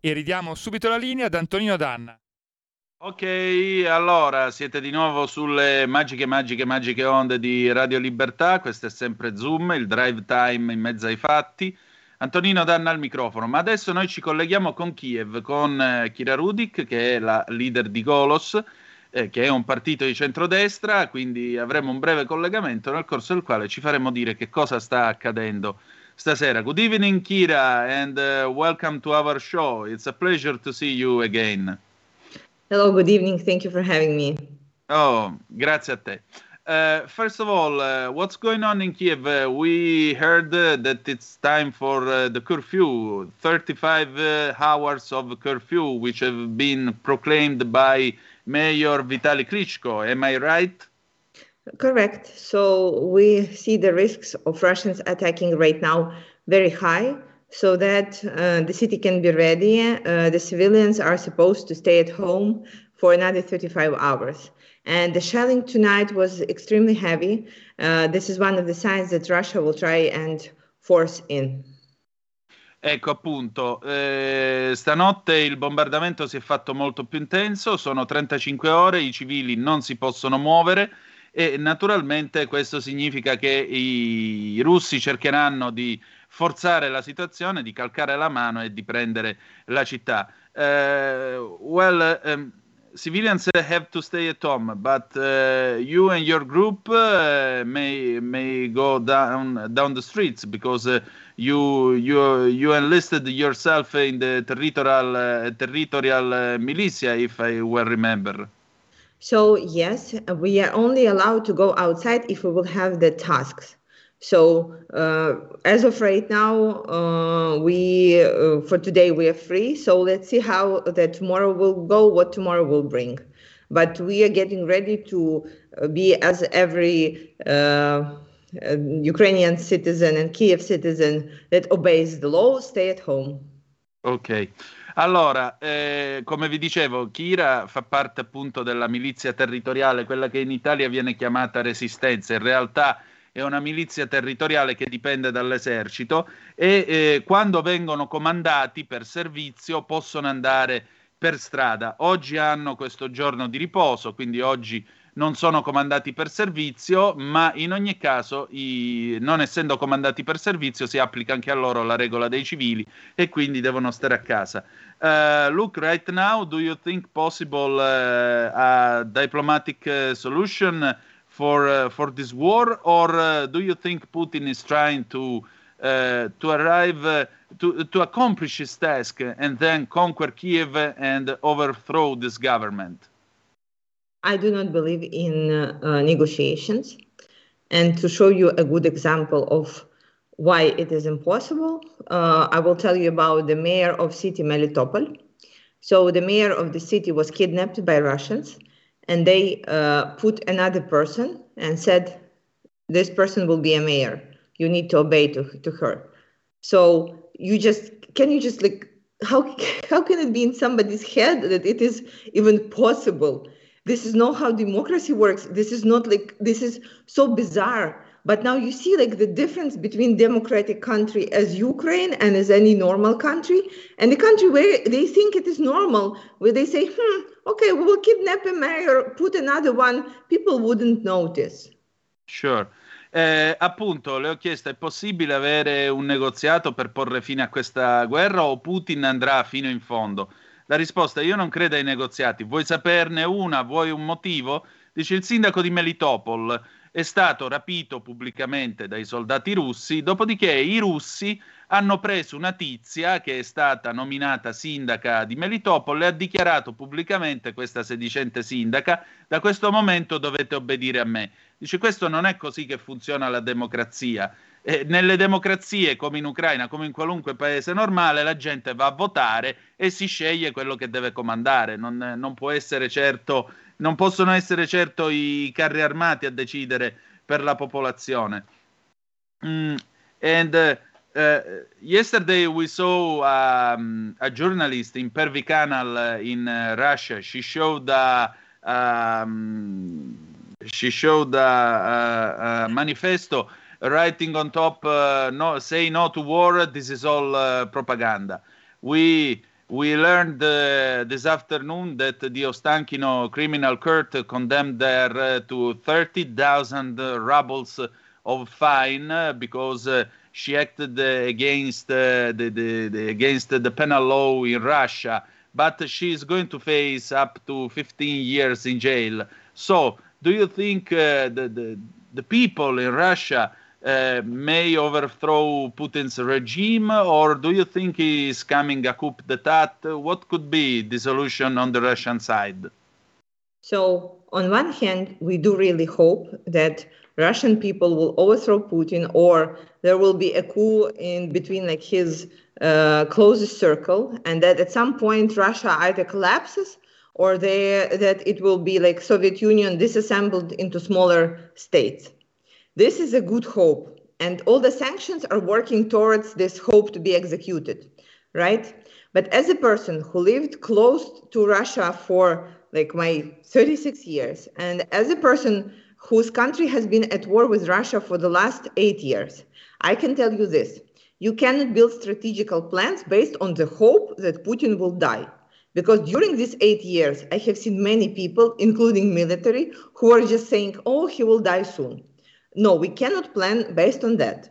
E ridiamo subito la linea ad Antonino Danna. Ok, allora siete di nuovo sulle magiche, magiche, magiche onde di Radio Libertà. Questo è sempre Zoom, il drive time in mezzo ai fatti. Antonino Danna al microfono, ma adesso noi ci colleghiamo con Kiev, con eh, Kira Rudik, che è la leader di Golos, eh, che è un partito di centrodestra, quindi avremo un breve collegamento nel corso del quale ci faremo dire che cosa sta accadendo stasera. Good evening, Kira, and uh, welcome to our show. It's a pleasure to see you again. Hello, good evening. Thank you for having me. Oh, grazie a te. Uh, first of all, uh, what's going on in Kiev? Uh, we heard uh, that it's time for uh, the curfew, 35 uh, hours of curfew, which have been proclaimed by Mayor Vitaly Klitschko. Am I right? Correct. So we see the risks of Russians attacking right now very high so that uh, the city can be ready. Uh, the civilians are supposed to stay at home for another 35 hours. And the shelling tonight was extremely heavy. Uh, this is one of the signs that Russia will try and force in. Ecco appunto, eh, stanotte il bombardamento si è fatto molto più intenso, sono 35 ore, i civili non si possono muovere e naturalmente questo significa che i, russi cercheranno di forzare la situazione, di calcare la mano e di prendere la città. Uh, well, um, civilians have to stay at home, but uh, you and your group uh, may may go down down the streets because uh, you you you enlisted yourself in the territorial territorial militia, if I well remember. So yes, we are only allowed to go outside if we will have the tasks. So uh, as of right now, uh, we uh, for today we are free. So let's see how that tomorrow will go. What tomorrow will bring, but we are getting ready to uh, be as every uh, Ukrainian citizen and Kiev citizen that obeys the law stay at home. Ok. Allora, eh, come vi dicevo, Kira fa parte appunto della milizia territoriale, quella che in Italia viene chiamata resistenza. In realtà è una milizia territoriale che dipende dall'esercito e eh, quando vengono comandati per servizio possono andare per strada. Oggi hanno questo giorno di riposo, quindi oggi non sono comandati per servizio, ma in ogni caso, i, non essendo comandati per servizio, si applica anche a loro la regola dei civili e quindi devono stare a casa. Uh, look, right now, do you think possible uh, a diplomatic uh, solution for for this war, or do you think Putin is trying to to arrive to to accomplish his task and then conquer Kiev and overthrow this government? I do not believe in uh, negotiations. And to show you a good example of why it is impossible, uh, I will tell you about the mayor of city Melitopol. So the mayor of the city was kidnapped by Russians, and they uh, put another person and said, "This person will be a mayor. You need to obey to, to her." So you just can you just like how how can it be in somebody's head that it is even possible? This is not how democracy works. This is not like this is so bizarre. But now you see like the difference between democratic country as Ukraine and as any normal country, and the country where they think it is normal, where they say, hmm, okay, we will kidnap a mayor, put another one, people wouldn't notice. Sure. Eh, appunto, le ho chiesto, è possibile avere un negoziato per porre fine a questa guerra o Putin andrà fino in fondo? La risposta è io non credo ai negoziati. Vuoi saperne una? Vuoi un motivo? Dice il sindaco di Melitopol è stato rapito pubblicamente dai soldati russi, dopodiché i russi hanno preso una tizia che è stata nominata sindaca di Melitopol e ha dichiarato pubblicamente questa sedicente sindaca, da questo momento dovete obbedire a me. Dice questo non è così che funziona la democrazia. Eh, nelle democrazie, come in Ucraina, come in qualunque paese normale, la gente va a votare e si sceglie quello che deve comandare. Non, non può essere certo non possono essere certo i carri armati a decidere per la popolazione. Mm, and uh, yesterday we saw um, a journalist in Pervi Canal in uh, Russia. She showed um, she showed a, manifesto writing on top uh, no, "Say no to war. This is all uh, propaganda." We we learned uh, this afternoon that the Ostankino criminal court condemned her uh, to 30,000 rubles of fine uh, because uh, she acted uh, against the, the, the, against the penal law in Russia. But she is going to face up to 15 years in jail. So, do you think the, the the people in Russia uh, may overthrow Putin's regime, or do you think he is coming a coup d'etat? What could be the solution on the Russian side? So, on one hand, we do really hope that Russian people will overthrow Putin, or there will be a coup in between like his uh, closest circle, and that at some point Russia either collapses or they, that it will be like Soviet Union disassembled into smaller states. This is a good hope, and all the sanctions are working towards this hope to be executed, right? But as a person who lived close to Russia for like my 36 years, and as a person whose country has been at war with Russia for the last eight years, I can tell you this. You cannot build strategical plans based on the hope that Putin will die. Because during these eight years, I have seen many people, including military, who are just saying, oh, he will die soon. No, we cannot plan based on that.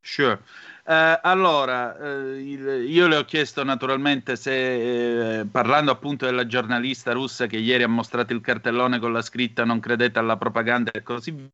Sure. Uh, allora, uh, il, io le ho chiesto naturalmente se, eh, parlando appunto della giornalista russa che ieri ha mostrato il cartellone con la scritta non credete alla propaganda e così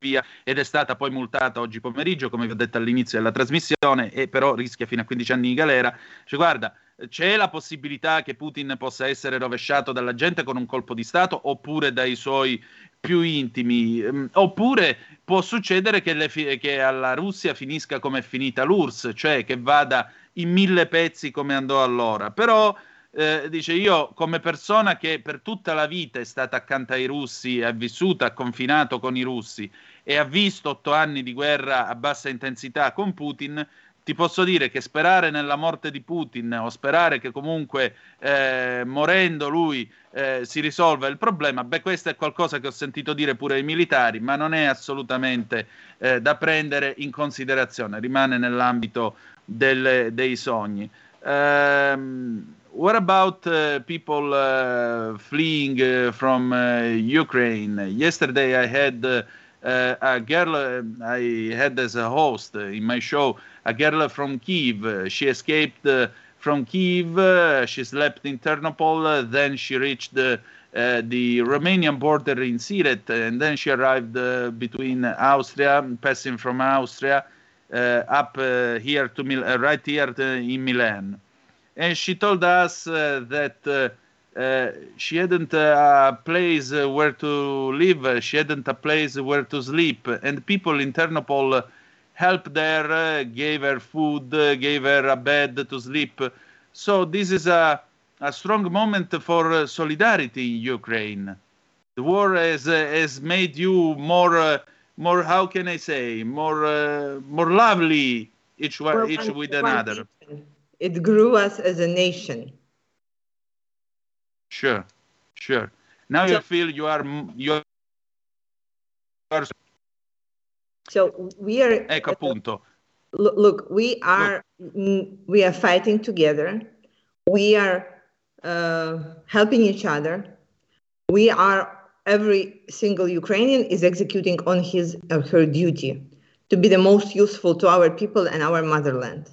via, ed è stata poi multata oggi pomeriggio, come vi ho detto all'inizio della trasmissione, e però rischia fino a 15 anni di galera. Cioè, guarda, c'è la possibilità che Putin possa essere rovesciato dalla gente con un colpo di Stato oppure dai suoi più intimi, mm, oppure può succedere che, le, che, alla Russia finisca come è finita l'URSS, cioè che vada in mille pezzi come andò allora. Però eh, dice io come persona che per tutta la vita è stata accanto ai russi, ha vissuto, ha confinato con i russi e ha visto otto anni di guerra a bassa intensità con Putin, ti posso dire che sperare nella morte di Putin o sperare che comunque eh, morendo lui eh, si risolva il problema, beh questo è qualcosa che ho sentito dire pure ai militari, ma non è assolutamente eh, da prendere in considerazione, rimane nell'ambito del, dei sogni. Um, what about uh, people uh, fleeing uh, from Ukraine? Yesterday I had uh, a girl uh, I had as a host in my show, a girl from Kiev. She escaped uh, from Kiev. she slept in Ternopil. then she reached the uh, Romanian border in Siret, and then she arrived uh, between Austria, passing from Austria uh, up here to Mil- right here to, in Milan. And she told us that uh, Uh, she hadn't uh, a place where to live, she hadn't a place where to sleep, and people in Ternopil uh, helped her, gave her food, gave her a bed to sleep. So this is a, a strong moment for solidarity in Ukraine. The war has, has made you more, more how can I say, more, uh, more lovely each, one, each with another. It grew us as a nation. Sure, sure. Now so, you feel you are you are. So we are. Ecco appunto. Look, we are look. we are fighting together. We are uh, helping each other. We are every single Ukrainian is executing on his or her duty to be the most useful to our people and our motherland.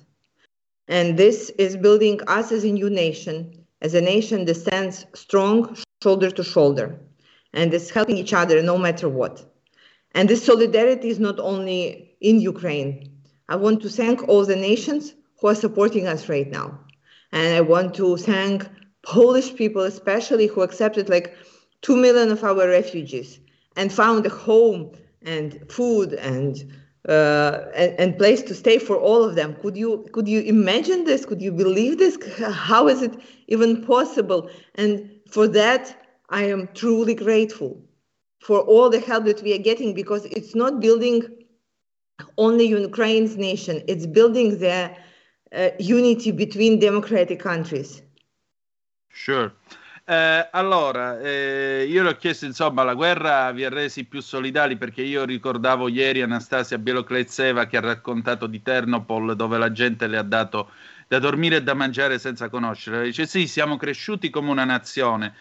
And this is building us as a new nation as a nation that stands strong shoulder to shoulder and is helping each other no matter what. And this solidarity is not only in Ukraine. I want to thank all the nations who are supporting us right now. And I want to thank Polish people, especially who accepted like 2 million of our refugees and found a home and food and uh, and, and, place to stay for all of them. Could you could you imagine this? Could you believe this? How is it even possible? And for that, I am truly grateful for all the help that we are getting because it's not building only Ukraine's nation; it's building the uh, unity between democratic countries. Sure. Eh, allora, eh, io le ho chiesto, insomma, la guerra vi ha resi più solidali perché io ricordavo ieri Anastasia Bielokleitseva che ha raccontato di Ternopol dove la gente le ha dato da dormire e da mangiare senza conoscerla. Dice sì, siamo cresciuti come una nazione.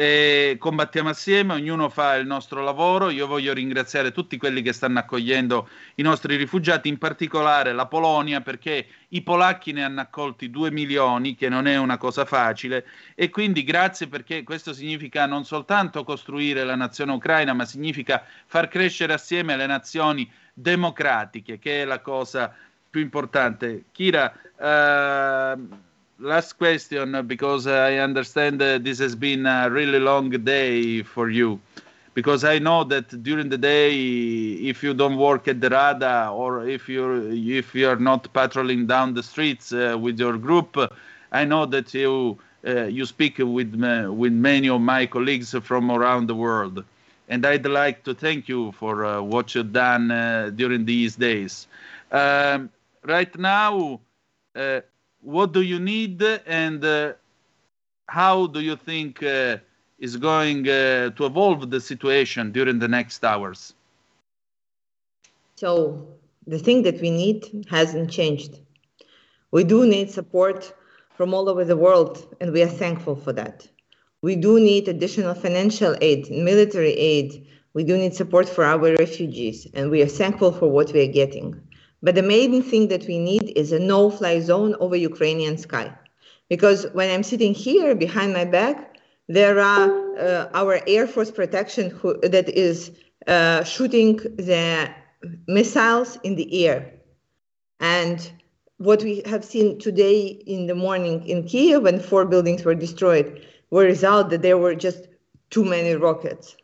E combattiamo assieme, ognuno fa il nostro lavoro. Io voglio ringraziare tutti quelli che stanno accogliendo i nostri rifugiati, in particolare la Polonia, perché i polacchi ne hanno accolti due milioni, che non è una cosa facile. E quindi grazie perché questo significa non soltanto costruire la nazione ucraina, ma significa far crescere assieme le nazioni democratiche, che è la cosa più importante. Kira, uh, last question, because I understand this has been a really long day for you. Because I know that during the day, if you don't work at the Rada or if you're if you're not patrolling down the streets uh, with your group, I know that you uh, you speak with with many of my colleagues from around the world, and I'd like to thank you for uh, what you've done uh, during these days. Um, right now, uh, what do you need and uh, how do you think uh, is going uh, to evolve the situation during the next hours? So, the thing that we need hasn't changed. We do need support from all over the world, and we are thankful for that. We do need additional financial aid, military aid. We do need support for our refugees, and we are thankful for what we are getting. But the main thing that we need is a no fly zone over Ukrainian sky. Because when I'm sitting here behind my back, there are uh, our Air Force protection who, that is uh, shooting the missiles in the air. And what we have seen today in the morning in Kiev when four buildings were destroyed were result that there were just too many rockets.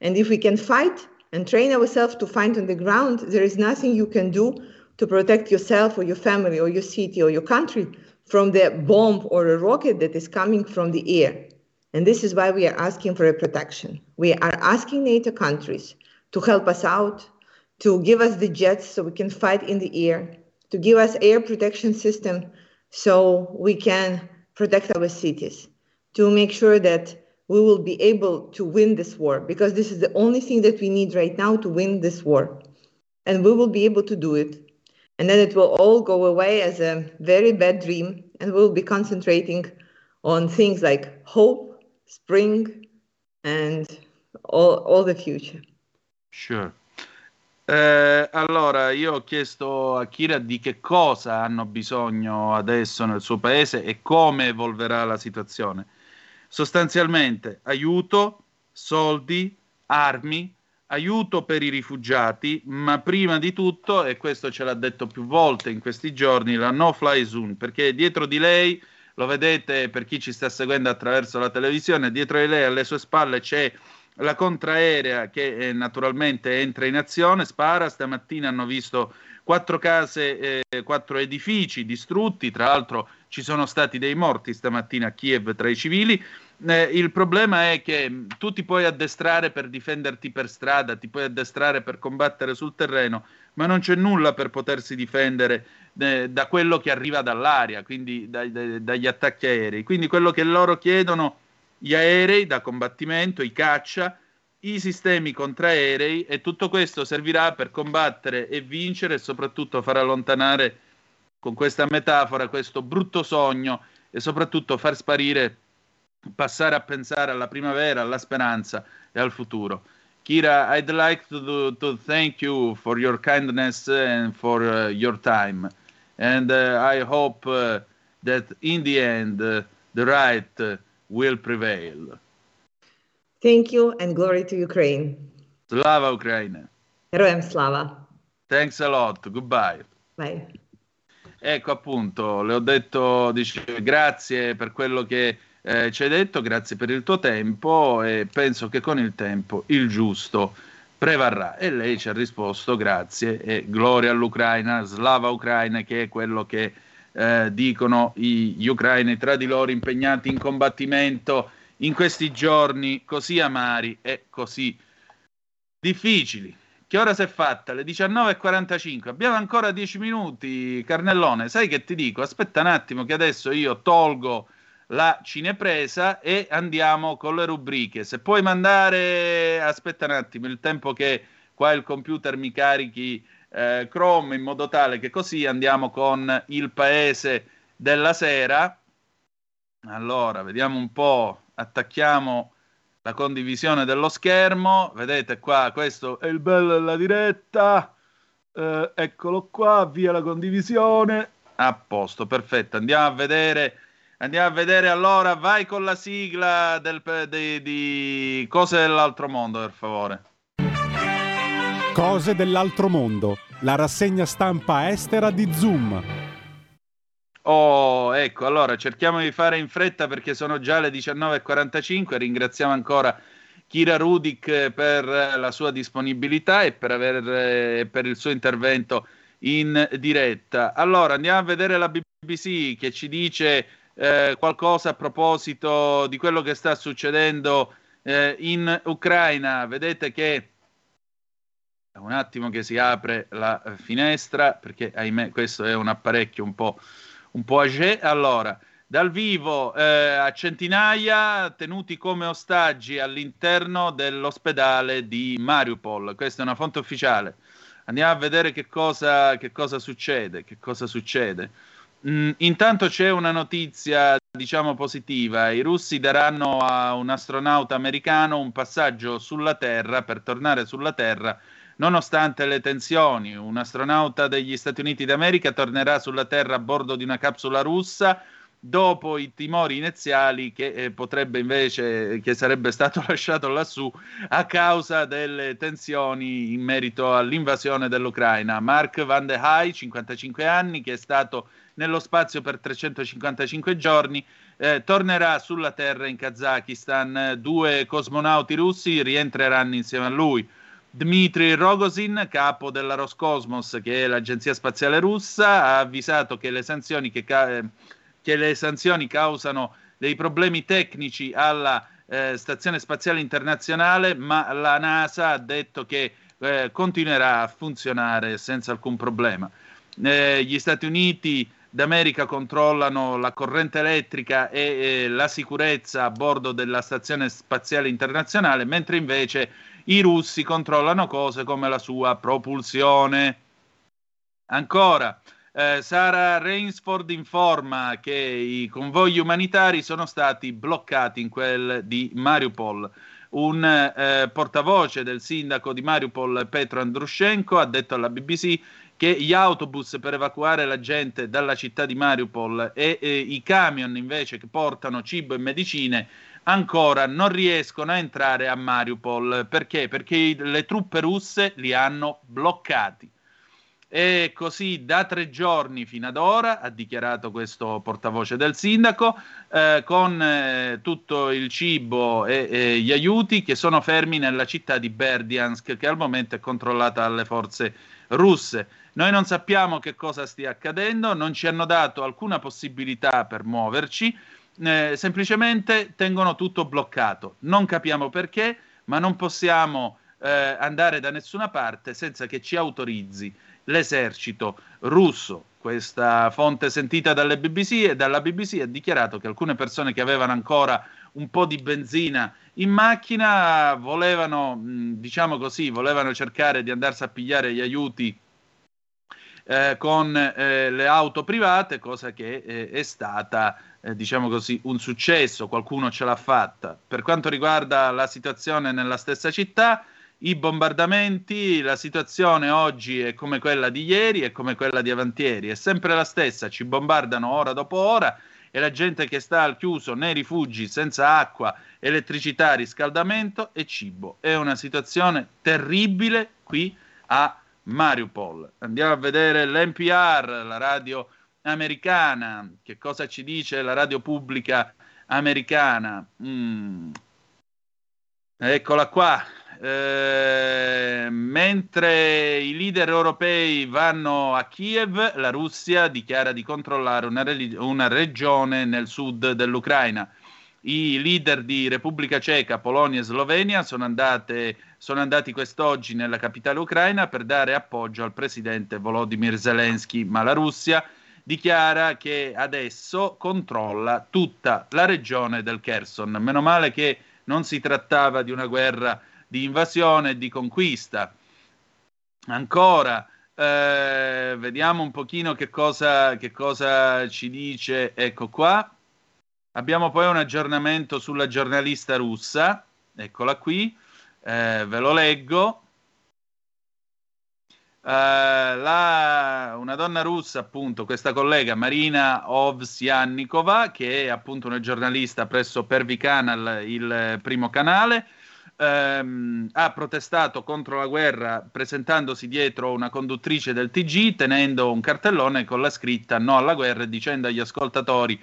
And if we can fight and train ourselves to fight on the ground, there is nothing you can do to protect yourself or your family or your city or your country from the bomb or a rocket that is coming from the air. And this is why we are asking for a protection. We are asking NATO countries to help us out, to give us the jets so we can fight in the air, to give us air protection system so we can protect our cities, to make sure that we will be able to win this war because this is the only thing that we need right now to win this war. And we will be able to do it and then it will all go away as a very bad dream and we'll be concentrating on things like hope spring and all, all the future sure eh, allora, io ho chiesto a Kira di che cosa hanno bisogno adesso nel suo paese e come evolverà la situazione. Sostanzialmente aiuto, soldi, armi, aiuto per i rifugiati, ma prima di tutto, e questo ce l'ha detto più volte in questi giorni, la no fly zone, perché dietro di lei, lo vedete per chi ci sta seguendo attraverso la televisione, dietro di lei alle sue spalle c'è la contraerea che eh, naturalmente entra in azione, spara, stamattina hanno visto quattro case, eh, quattro edifici distrutti, tra l'altro ci sono stati dei morti stamattina a Kiev tra i civili, eh, il problema è che tu ti puoi addestrare per difenderti per strada, ti puoi addestrare per combattere sul terreno, ma non c'è nulla per potersi difendere eh, da quello che arriva dall'aria, quindi dai, dai, dagli attacchi aerei. Quindi quello che loro chiedono, gli aerei da combattimento, i caccia, i sistemi contraerei e tutto questo servirà per combattere e vincere e soprattutto far allontanare con questa metafora questo brutto sogno e soprattutto far sparire passare a pensare alla primavera, alla speranza e al futuro. Kira, I'd like to, do, to thank you for your kindness and for uh, your time. And uh, I hope uh, that in the end uh, the right uh, will prevail. Thank you and glory to Ukraine. Slava Ukraine. Heroem slava. Thanks a lot. Goodbye. Bye. Ecco appunto, le ho detto, dice, grazie per quello che eh, ci hai detto grazie per il tuo tempo e penso che con il tempo il giusto prevarrà. E lei ci ha risposto grazie e gloria all'Ucraina, slava Ucraina, che è quello che eh, dicono gli ucraini tra di loro impegnati in combattimento in questi giorni così amari e così difficili. Che ora si è fatta? Le 19.45. Abbiamo ancora 10 minuti, Carnellone. Sai che ti dico? Aspetta un attimo che adesso io tolgo la cinepresa e andiamo con le rubriche. Se puoi mandare, aspetta un attimo, il tempo che qua il computer mi carichi eh, Chrome in modo tale che così andiamo con il paese della sera. Allora, vediamo un po', attacchiamo la condivisione dello schermo. Vedete qua, questo è il bello della diretta. Eh, eccolo qua, via la condivisione. A posto, perfetto. Andiamo a vedere. Andiamo a vedere allora, vai con la sigla del, di, di Cose dell'altro mondo, per favore. Cose dell'altro mondo, la rassegna stampa estera di Zoom. Oh, ecco, allora cerchiamo di fare in fretta perché sono già le 19.45. Ringraziamo ancora Kira Rudik per la sua disponibilità e per, aver, per il suo intervento in diretta. Allora, andiamo a vedere la BBC che ci dice eh, qualcosa a proposito di quello che sta succedendo eh, in Ucraina. Vedete che un attimo che si apre la finestra perché ahimè questo è un apparecchio un po', un po age. Allora, dal vivo eh, a centinaia tenuti come ostaggi all'interno dell'ospedale di Mariupol. Questa è una fonte ufficiale. Andiamo a vedere che cosa, che cosa succede. Che cosa succede. Mm, intanto c'è una notizia, diciamo, positiva. I russi daranno a un astronauta americano un passaggio sulla Terra per tornare sulla Terra Nonostante le tensioni, un astronauta degli Stati Uniti d'America tornerà sulla Terra a bordo di una capsula russa dopo i timori iniziali che eh, potrebbe invece che sarebbe stato lasciato lassù a causa delle tensioni in merito all'invasione dell'Ucraina. Mark Van de Hai, 55 anni, che è stato nello spazio per 355 giorni, eh, tornerà sulla Terra in Kazakistan. Due cosmonauti russi rientreranno insieme a lui. Dmitry Rogozin, capo della Roscosmos, che è l'agenzia spaziale russa, ha avvisato che le sanzioni, che ca- che le sanzioni causano dei problemi tecnici alla eh, Stazione Spaziale Internazionale, ma la NASA ha detto che eh, continuerà a funzionare senza alcun problema. Eh, gli Stati Uniti d'America controllano la corrente elettrica e la sicurezza a bordo della Stazione Spaziale Internazionale, mentre invece i russi controllano cose come la sua propulsione. Ancora, eh, Sara Rainsford informa che i convogli umanitari sono stati bloccati in quel di Mariupol. Un eh, portavoce del sindaco di Mariupol, Petro Andrushenko, ha detto alla BBC che gli autobus per evacuare la gente dalla città di Mariupol e, e i camion invece che portano cibo e medicine ancora non riescono a entrare a Mariupol. Perché? Perché i, le truppe russe li hanno bloccati. E così da tre giorni fino ad ora, ha dichiarato questo portavoce del sindaco, eh, con eh, tutto il cibo e, e, gli aiuti che sono fermi nella città di Berdiansk, che al momento è controllata dalle forze russe. Noi non sappiamo che cosa stia accadendo, non ci hanno dato alcuna possibilità per muoverci eh, semplicemente tengono tutto bloccato. Non capiamo perché, ma non possiamo eh, andare da nessuna parte senza che ci autorizzi l'esercito russo. Questa fonte sentita dalle BBC e dalla BBC ha dichiarato che alcune persone che avevano ancora un po' di benzina in macchina volevano, diciamo così, volevano cercare di andarsi a pigliare gli aiuti eh, con eh, le auto private, cosa che eh, è stata eh, diciamo così, un successo, qualcuno ce l'ha fatta. Per quanto riguarda la situazione nella stessa città, i bombardamenti, la situazione oggi è come quella di ieri e come quella di avantieri, è sempre la stessa, ci bombardano ora dopo ora e la gente che sta al chiuso nei rifugi senza acqua, elettricità, riscaldamento e cibo. È una situazione terribile qui a Mariupol. Andiamo a vedere l'NPR, la radio americana. Che cosa ci dice la radio pubblica americana? Mm. Eccola qua. Eh, mentre i leader europei vanno a Kiev, la Russia dichiara di controllare una, relig- una regione nel sud dell'Ucraina. I leader di Repubblica Ceca, Polonia e Slovenia sono, andate, sono andati quest'oggi nella capitale ucraina per dare appoggio al presidente Volodymyr Zelensky, ma la Russia dichiara che adesso controlla tutta la regione del Kherson. Meno male che non si trattava di una guerra di invasione e di conquista. Ancora, eh, vediamo un pochino che cosa, che cosa ci dice. Ecco qua. Abbiamo poi un aggiornamento sulla giornalista russa, eccola qui, eh, ve lo leggo. Uh, la, una donna russa, appunto, questa collega Marina Ovsyannikova, che è appunto una giornalista presso Pervi Canal, il primo canale, ehm, ha protestato contro la guerra presentandosi dietro una conduttrice del TG, tenendo un cartellone con la scritta no alla guerra e dicendo agli ascoltatori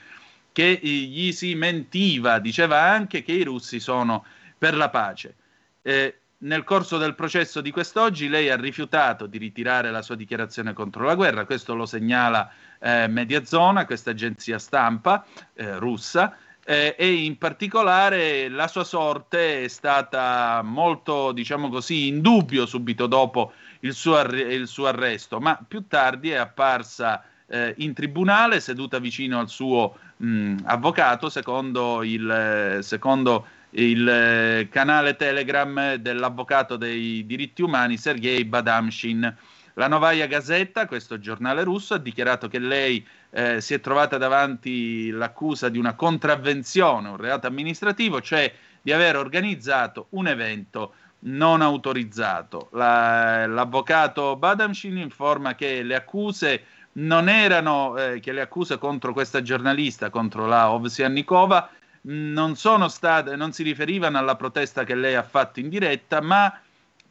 che gli si mentiva, diceva anche che i russi sono per la pace. Eh, nel corso del processo di quest'oggi lei ha rifiutato di ritirare la sua dichiarazione contro la guerra, questo lo segnala eh, Mediazona, questa agenzia stampa eh, russa, eh, e in particolare la sua sorte è stata molto, diciamo così, in dubbio subito dopo il suo, arre- il suo arresto, ma più tardi è apparsa eh, in tribunale seduta vicino al suo mh, avvocato, secondo il, secondo il eh, canale Telegram dell'avvocato dei diritti umani Sergei Badamshin. La Novaya Gazetta, questo giornale russo, ha dichiarato che lei eh, si è trovata davanti l'accusa di una contravvenzione, un reato amministrativo, cioè di aver organizzato un evento non autorizzato. La, l'avvocato Badamshin informa che le accuse non erano, eh, che le accuse contro questa giornalista, contro la Ovsiannikova, non sono state, non si riferivano alla protesta che lei ha fatto in diretta, ma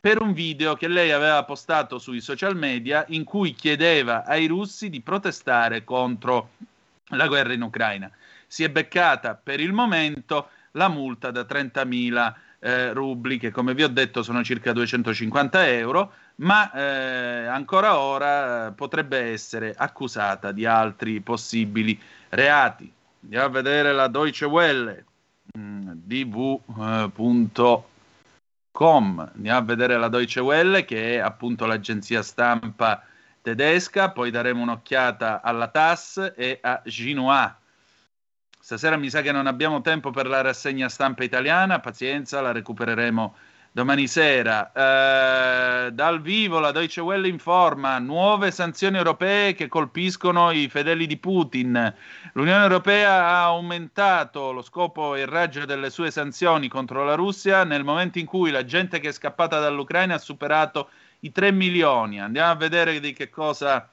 per un video che lei aveva postato sui social media in cui chiedeva ai russi di protestare contro la guerra in Ucraina. Si è beccata per il momento la multa da 30.000 eh, rubli, che come vi ho detto sono circa 250 euro, ma eh, ancora ora potrebbe essere accusata di altri possibili reati andiamo a vedere la Deutsche Welle mm, dv.com andiamo a vedere la Deutsche Welle che è appunto l'agenzia stampa tedesca. Poi daremo un'occhiata alla TAS e a Xinhua stasera mi sa che non abbiamo tempo per la rassegna stampa italiana. Pazienza la recupereremo domani sera. Eh, dal vivo la Deutsche Welle informa nuove sanzioni europee che colpiscono i fedeli di Putin. L'Unione Europea ha aumentato lo scopo e il raggio delle sue sanzioni contro la Russia nel momento in cui la gente che è scappata dall'Ucraina ha superato i 3 milioni. Andiamo a vedere di che cosa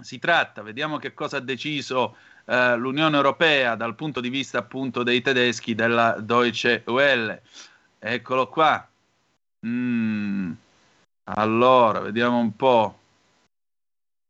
si tratta, vediamo che cosa ha deciso eh, l'Unione Europea dal punto di vista appunto dei tedeschi della Deutsche Welle. Eccolo qua. Mm. Allora, vediamo un po'.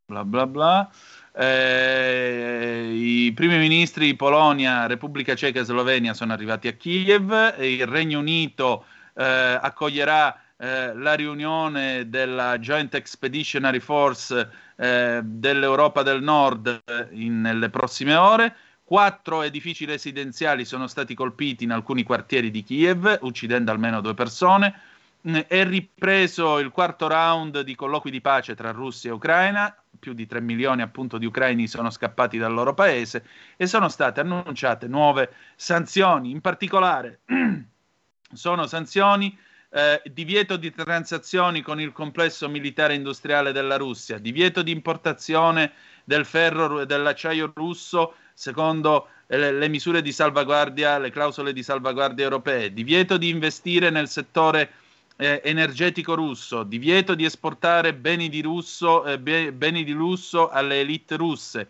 Bla bla bla. Eh, I primi ministri Polonia, Repubblica Ceca e Slovenia sono arrivati a Kiev. Il Regno Unito eh, accoglierà eh, la riunione della Joint Expeditionary Force eh, dell'Europa del Nord in, nelle prossime ore. Quattro edifici residenziali sono stati colpiti in alcuni quartieri di Kiev, uccidendo almeno due persone. Mm, è ripreso il quarto round di colloqui di pace tra Russia e Ucraina. Più di 3 milioni appunto di ucraini sono scappati dal loro paese e sono state annunciate nuove sanzioni. In particolare sono sanzioni eh, divieto di transazioni con il complesso militare industriale della Russia, divieto di importazione del ferro e dell'acciaio russo secondo le, le, misure di salvaguardia, le clausole di salvaguardia europee, divieto di investire nel settore eh, energetico russo, divieto di esportare beni di, russo, eh, beni di lusso alle elite russe,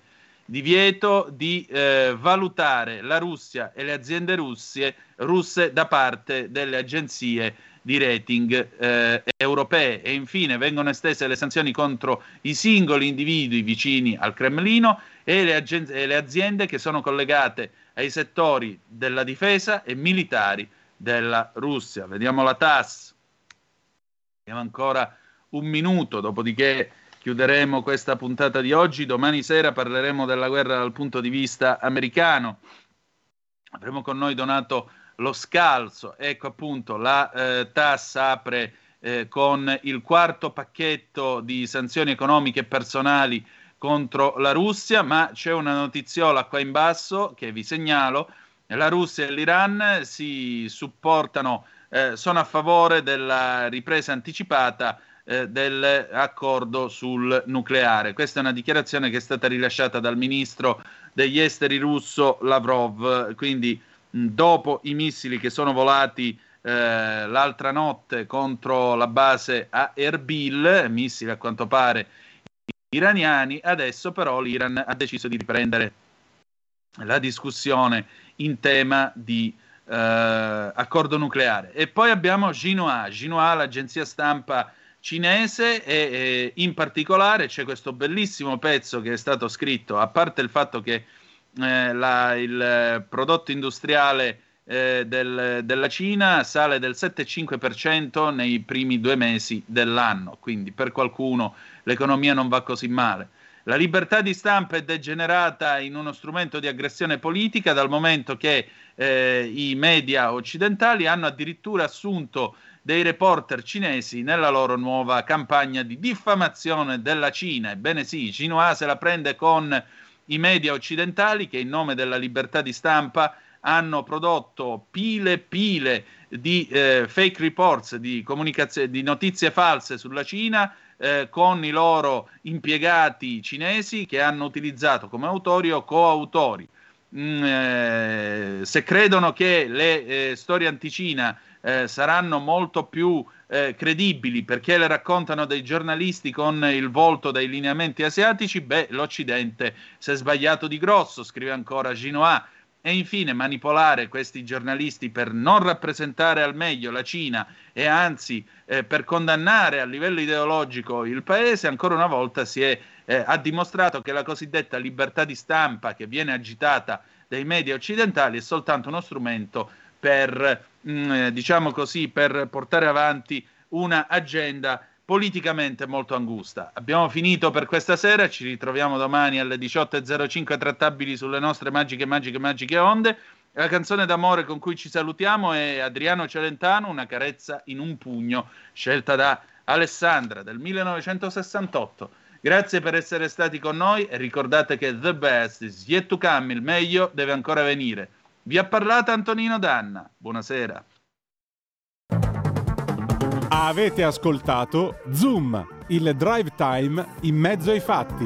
divieto di eh, valutare la Russia e le aziende russie, russe da parte delle agenzie di rating eh, europee e infine vengono estese le sanzioni contro i singoli individui vicini al Cremlino e le, agen- e le aziende che sono collegate ai settori della difesa e militari della Russia. Vediamo la TAS. Abbiamo ancora un minuto, dopodiché chiuderemo questa puntata di oggi. Domani sera parleremo della guerra dal punto di vista americano. Avremo con noi Donato lo scalzo. Ecco appunto, la eh, TAS apre eh, con il quarto pacchetto di sanzioni economiche e personali contro la Russia, ma c'è una notiziola qua in basso che vi segnalo. La Russia e l'Iran si supportano, eh, sono a favore della ripresa anticipata eh, dell'accordo sul nucleare. Questa è una dichiarazione che è stata rilasciata dal ministro degli esteri russo Lavrov, quindi mh, dopo i missili che sono volati eh, l'altra notte contro la base a Erbil, missili a quanto pare iraniani, adesso però l'Iran ha deciso di riprendere la discussione in tema di eh, accordo nucleare. E poi abbiamo Xinhua, Xinhua l'agenzia stampa cinese e, e, in particolare c'è questo bellissimo pezzo che è stato scritto, a parte il fatto che eh, la, il prodotto industriale eh, del, della Cina sale del 7,5% nei primi due mesi dell'anno, quindi per qualcuno l'economia non va così male. La libertà di stampa è degenerata in uno strumento di aggressione politica dal momento che eh, i media occidentali hanno addirittura assunto dei reporter cinesi nella loro nuova campagna di diffamazione della Cina. Ebbene sì, Xinhua se la prende con i media occidentali che in nome della libertà di stampa hanno prodotto pile e pile di eh, fake reports, di, di notizie false sulla Cina eh, con i loro impiegati cinesi che hanno utilizzato come autori o coautori. Mm, eh, se credono che le eh, storie anticina eh, saranno molto più eh, credibili perché le raccontano dei giornalisti con il volto dei lineamenti asiatici, beh, l'Occidente si è sbagliato di grosso, scrive ancora Ginoa. E infine manipolare questi giornalisti per non rappresentare al meglio la Cina e anzi eh, per condannare a livello ideologico il paese, ancora una volta si è, eh, ha dimostrato che la cosiddetta libertà di stampa che viene agitata dai media occidentali è soltanto uno strumento per, mm, eh, diciamo così, per portare avanti una agenda politicamente molto angusta. Abbiamo finito per questa sera, ci ritroviamo domani alle 18.05 trattabili sulle nostre magiche, magiche, magiche onde. La canzone d'amore con cui ci salutiamo è Adriano Celentano, Una carezza in un pugno, scelta da Alessandra del 1968. Grazie per essere stati con noi e ricordate che the best is yet to come, il meglio deve ancora venire. Vi ha parlato Antonino Danna. Buonasera. Avete ascoltato Zoom, il drive time in mezzo ai fatti.